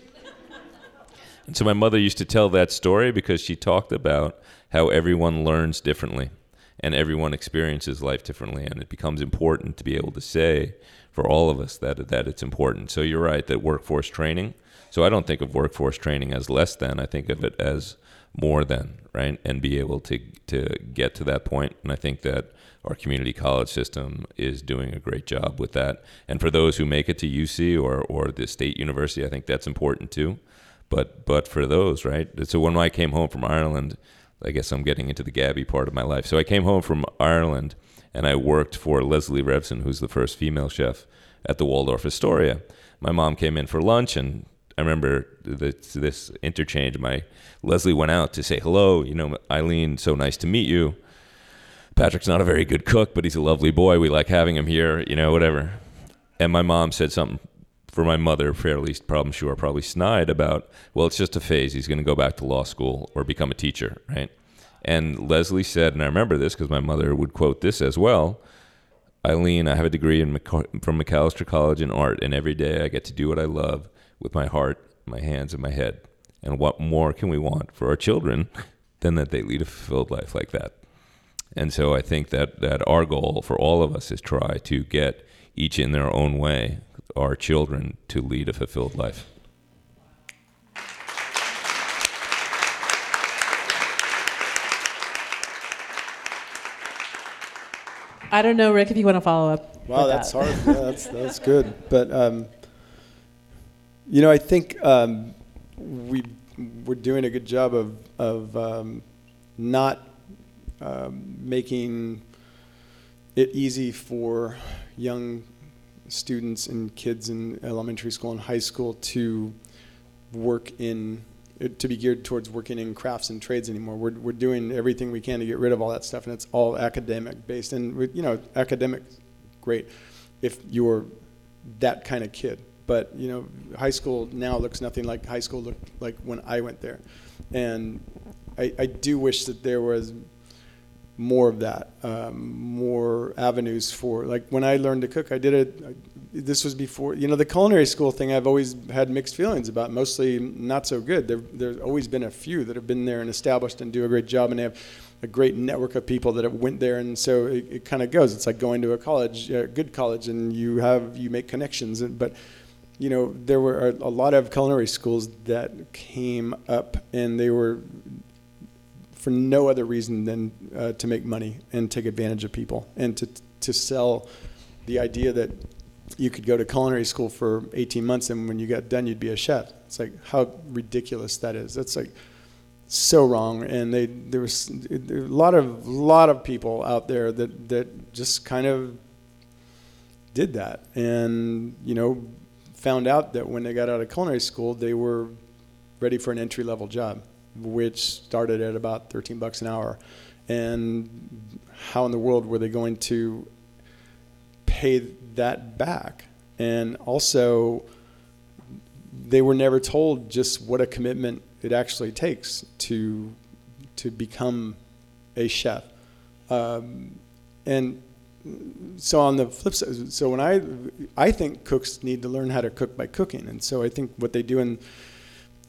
And so my mother used to tell that story because she talked about how everyone learns differently and everyone experiences life differently and it becomes important to be able to say for all of us that that it's important. So you're right that workforce training. So I don't think of workforce training as less than. I think of it as more than, right? And be able to to get to that. And I think that our community college system is doing a great job with that. And for those who make it to UC or or the state university, I think that's important too but but for those right so when i came home from ireland i guess i'm getting into the gabby part of my life so i came home from ireland and i worked for leslie revsin who's the first female chef at the waldorf astoria my mom came in for lunch and i remember this, this interchange my leslie went out to say hello you know eileen so nice to meet you patrick's not a very good cook but he's a lovely boy we like having him here you know whatever and my mom said something for my mother, fairly, probably sure, probably snide about, well, it's just a phase. He's going to go back to law school or become a teacher, right? And Leslie said, and I remember this because my mother would quote this as well Eileen, I have a degree in from Macalester College in art, and every day I get to do what I love with my heart, my hands, and my head. And what more can we want for our children than that they lead a fulfilled life like that? And so I think that, that our goal for all of us is try to get each in their own way our children to lead a fulfilled life. I don't know, Rick, if you want to follow up. Wow, that's that. hard. Yeah, that's that's good. But um, you know, I think um, we we're doing a good job of of um, not um, making it easy for young students and kids in elementary school and high school to work in to be geared towards working in crafts and trades anymore. We're, we're doing everything we can to get rid of all that stuff, and it's all academic based. And you know, academic, great, if you're that kind of kid. But you know, high school now looks nothing like high school looked like when I went there, and I, I do wish that there was more of that, um, more avenues for like when I learned to cook. I did it. This was before you know the culinary school thing. I've always had mixed feelings about. Mostly not so good. There, there's always been a few that have been there and established and do a great job, and they have a great network of people that have went there. And so it, it kind of goes. It's like going to a college, a good college, and you have you make connections. And, but you know there were a, lot of culinary schools that came up, and they were for no other reason than uh, to make money and take advantage of people and to, to sell the idea that you could go to culinary school for 18 months and when you got done you'd be a chef. It's like how ridiculous that is. That's like so wrong. And they there was a lot of lot of people out there that that just kind of did that and you know found out that when they got out of culinary school they were ready for an entry level job which started at about 13 bucks an hour. And how in the world were they going to pay that back? And also, they were never told just what a commitment it actually takes to to become a chef. Um, and so on the flip side, so when I I think cooks need to learn how to cook by cooking, and so I think what they do in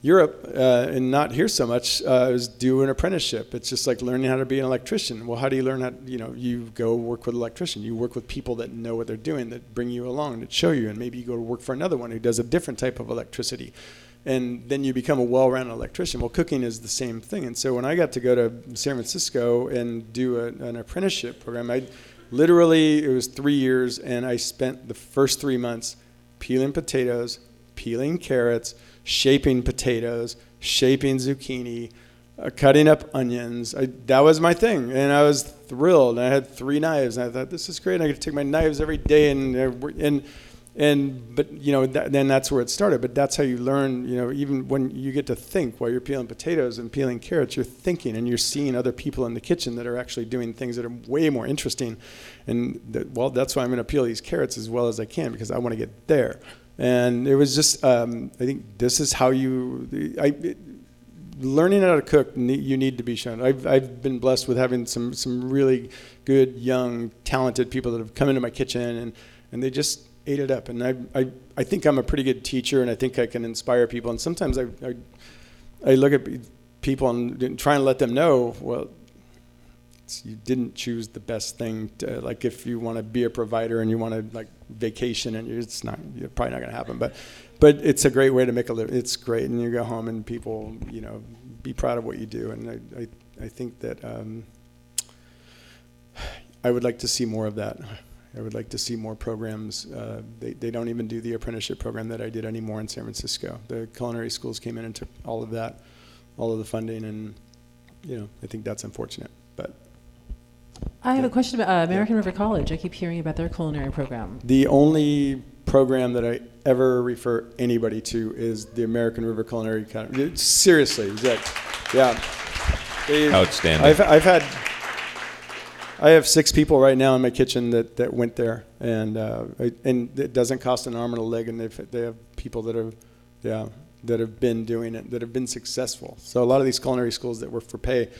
Europe uh, and not here so much uh, is do an apprenticeship. It's just like learning how to be an electrician. Well, how do you learn how? You know, you go work with an electrician. You work with people that know what they're doing, that bring you along, that show you, and maybe you go to work for another one who does a different type of electricity, and then you become a well-rounded electrician. Well, cooking is the same thing. And so when I got to go to San Francisco and do a, an apprenticeship program, I literally it was three years, and I spent the first three months peeling potatoes, peeling carrots shaping potatoes, shaping zucchini, uh, cutting up onions. I, that was my thing, and I was thrilled. I had three knives, and I thought this is great. I could take my knives every day, and uh, and and but you know that, then that's where it started. But that's how you learn. You know, even when you get to think while you're peeling potatoes and peeling carrots, you're thinking, and you're seeing other people in the kitchen that are actually doing things that are way more interesting. And that, well, that's why I'm going to peel these carrots as well as I can because I want to get there and it was just um, I think this is how you I, it, learning how to cook you need to be shown. I've I've been blessed with having some some really good young talented people that have come into my kitchen and and they just ate it up. And I I I think I'm a pretty good teacher and I think I can inspire people. And sometimes I I, I look at people and try and let them know well you didn't choose the best thing to, like if you want to be a provider and you want to like vacation and it's not you're probably not going to happen. But but it's a great way to make a living. It's great. And you go home and people you know be proud of what you do. And i i, I think that um, i would like to see more of that I would like to see more programs. Uh, they, they don't even do the apprenticeship program that I did anymore in San Francisco. The culinary schools came in and took all of that, all of the funding, and you know I think that's unfortunate. But I have a question about uh, American River College. I keep hearing about their culinary program. The only program that I ever refer anybody to is the American River Culinary Academy. Seriously, that, yeah. They, Outstanding. I've, I've had, I have six people right now in my kitchen that, that went there, and uh, and it doesn't cost an arm and a leg, and they have people that have, yeah, that have been doing it, that have been successful. So a lot of these culinary schools that were for pay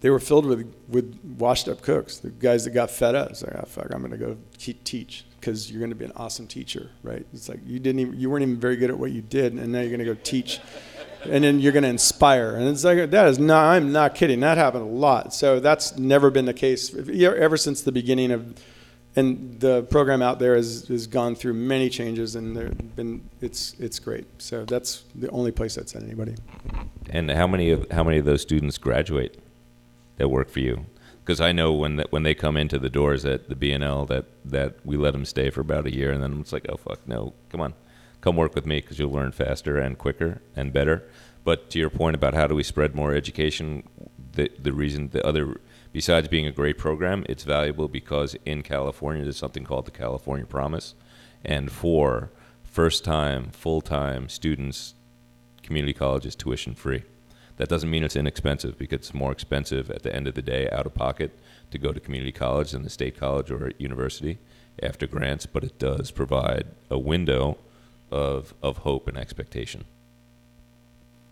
they were filled with, with washed up cooks, the guys that got fed up. It's like, oh, fuck, I'm to go teach because you're to be an awesome teacher, right? It's like you didn't even, you weren't even very good at what you did, and now you're to go teach, and then you're going to inspire. And it's like that is not. I'm not kidding. That happened a lot. So that's never been the case ever since the beginning of. And the program out there has, has gone through many changes, and there been it's it's great. So that's the only place I'd send anybody. And how many of how many of those students graduate? that work for you? because I know when when they come into the doors at the B&L that that we let them stay for about a year, and then it's like, oh fuck, no, come on, come work with me because you'll learn faster and quicker and better. But to your point about how do we spread more education, the the reason the other besides being a great program, it's valuable because in California there's something called the California Promise, and for first time full time students, community college is tuition free. That doesn't mean it's inexpensive because it's more expensive at the end of the day out of pocket to go to community college than the state college or university after grants, but it does provide a window of, of hope and expectation.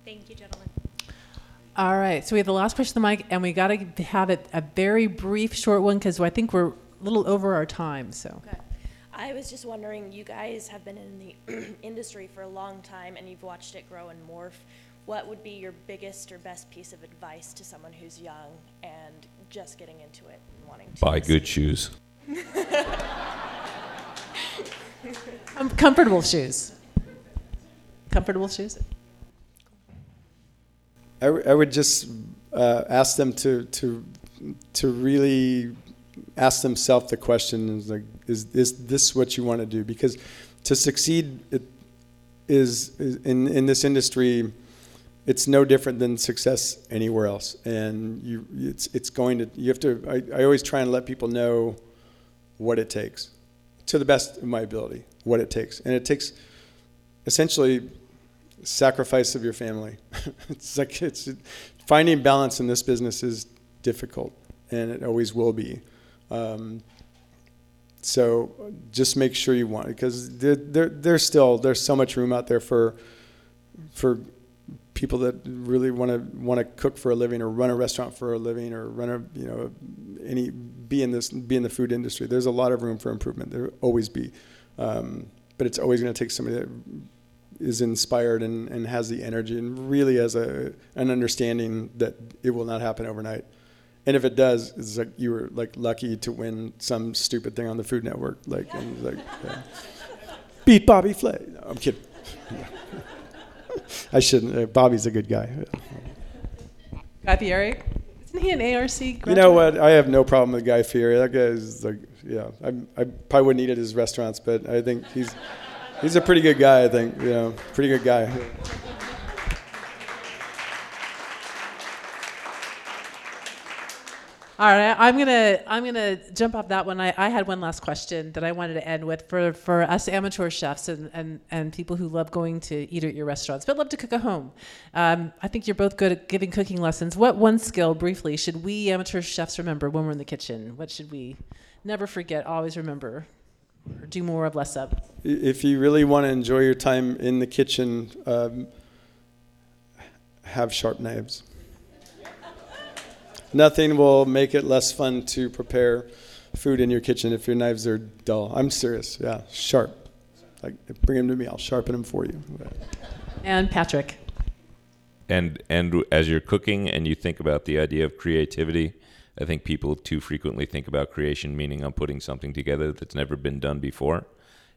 Thank you, gentlemen. All right, so we have the last question on the mic, and we got to have it a very brief, short one because I think we're a little over our time. So, Okay. I was just wondering, you guys have been in the industry for a long time and you've watched it grow and morph. What would be your biggest or best piece of advice to someone who's young and just getting into it and wanting to Buy good shoes. um, comfortable shoes. Comfortable shoes. I, would just uh, ask them to to to really ask themselves the question is like is is this what you want to do because to succeed it is, is in in this industry it's no different than success anywhere else and you it's it's going to you have to I, I always try and let people know what it takes to the best of my ability what it takes and it takes essentially sacrifice of your family. it's like it's finding balance in this business is difficult, and it always will be. Um, so just make sure you want it because there, there, there's still there's so much room out there for for people that really want to want to cook for a living or run a restaurant for a living or run a you know any be in this be in the food industry. There's a lot of room for improvement. There will always be, um, but it's always going to take somebody that is inspired and, and has the energy and really has a an understanding that it will not happen overnight. And if it does, it's like you were like lucky to win some stupid thing on the Food Network, like and like yeah. beat Bobby Flay. No, I'm kidding. I shouldn't. Uh, Bobby's a good guy. Guy Fieri, isn't he an ARC? Graduate? You know what? I have no problem with Guy Fieri. That guy is like, yeah. I, I probably wouldn't eat at his restaurants, but I think he's he's a pretty good guy. I think, you know, pretty good guy. All right, I'm gonna I'm gonna jump off that one. I, I had one last question that I wanted to end with for, for us amateur chefs and, and, and people who love going to eat at your restaurants, but love to cook at home. Um, I think you're both good at giving cooking lessons. What one skill, briefly, should we amateur chefs remember when we're in the kitchen? What should we never forget, always remember, or do more of, less of? If you really want to enjoy your time in the kitchen, um, have sharp knives. Nothing will make it less fun to prepare food in your kitchen if your knives are dull. I'm serious. Yeah, sharp. Like bring them to me. I'll sharpen them for you. And Patrick. And and as you're cooking and you think about the idea of creativity, I think people too frequently think about creation meaning I'm putting something together that's never been done before.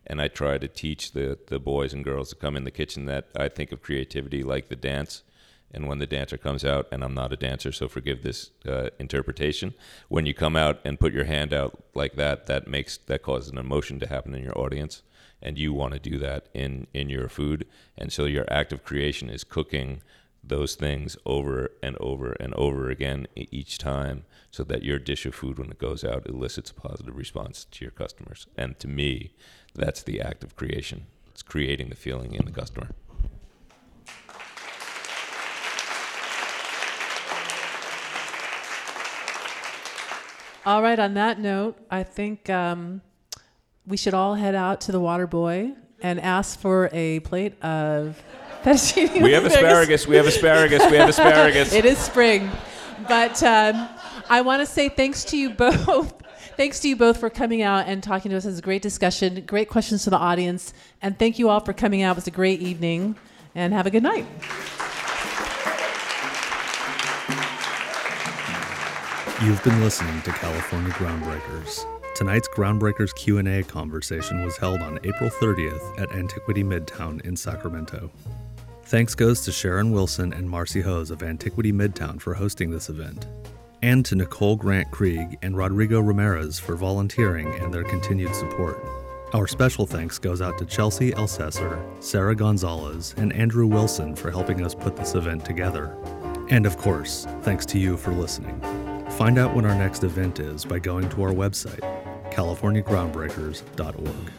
And I try to teach the the boys and girls that come in the kitchen that I think of creativity like the dance and when the dancer comes out, and I'm not a dancer, so forgive this uh, interpretation. When you come out and put your hand out like that, that makes that causes an emotion to happen in your audience, and you want to do that in in your food. And so your act of creation is cooking those things over and over and over again each time, so that your dish of food, when it goes out, elicits a positive response to your customers. And to me, that's the act of creation. It's creating the feeling in the customer. All right, on that note, I think um, we should all head out to the Waterboy and ask for a plate of fettuccine. We have asparagus. We have asparagus. We have asparagus. it is spring. But um, I want to say thanks to you both. Thanks to you both for coming out and talking to us. It was a great discussion, great questions to the audience. And thank you all for coming out. It was a great evening. And have a good night. You've been listening to California Groundbreakers. Tonight's Groundbreakers Q&A conversation was held on April 30th at Antiquity Midtown in Sacramento. Thanks goes to Sharon Wilson and Marcy Hose of Antiquity Midtown for hosting this event. and to Nicole Grant Krieg and Rodrigo Ramirez for volunteering and their continued support. Our special thanks goes out to Chelsea Elsesser, Sarah Gonzalez, and Andrew Wilson for helping us put this event together. And of course, thanks to you for listening. Find out when our next event is by going to our website, californiagroundbreakers.org.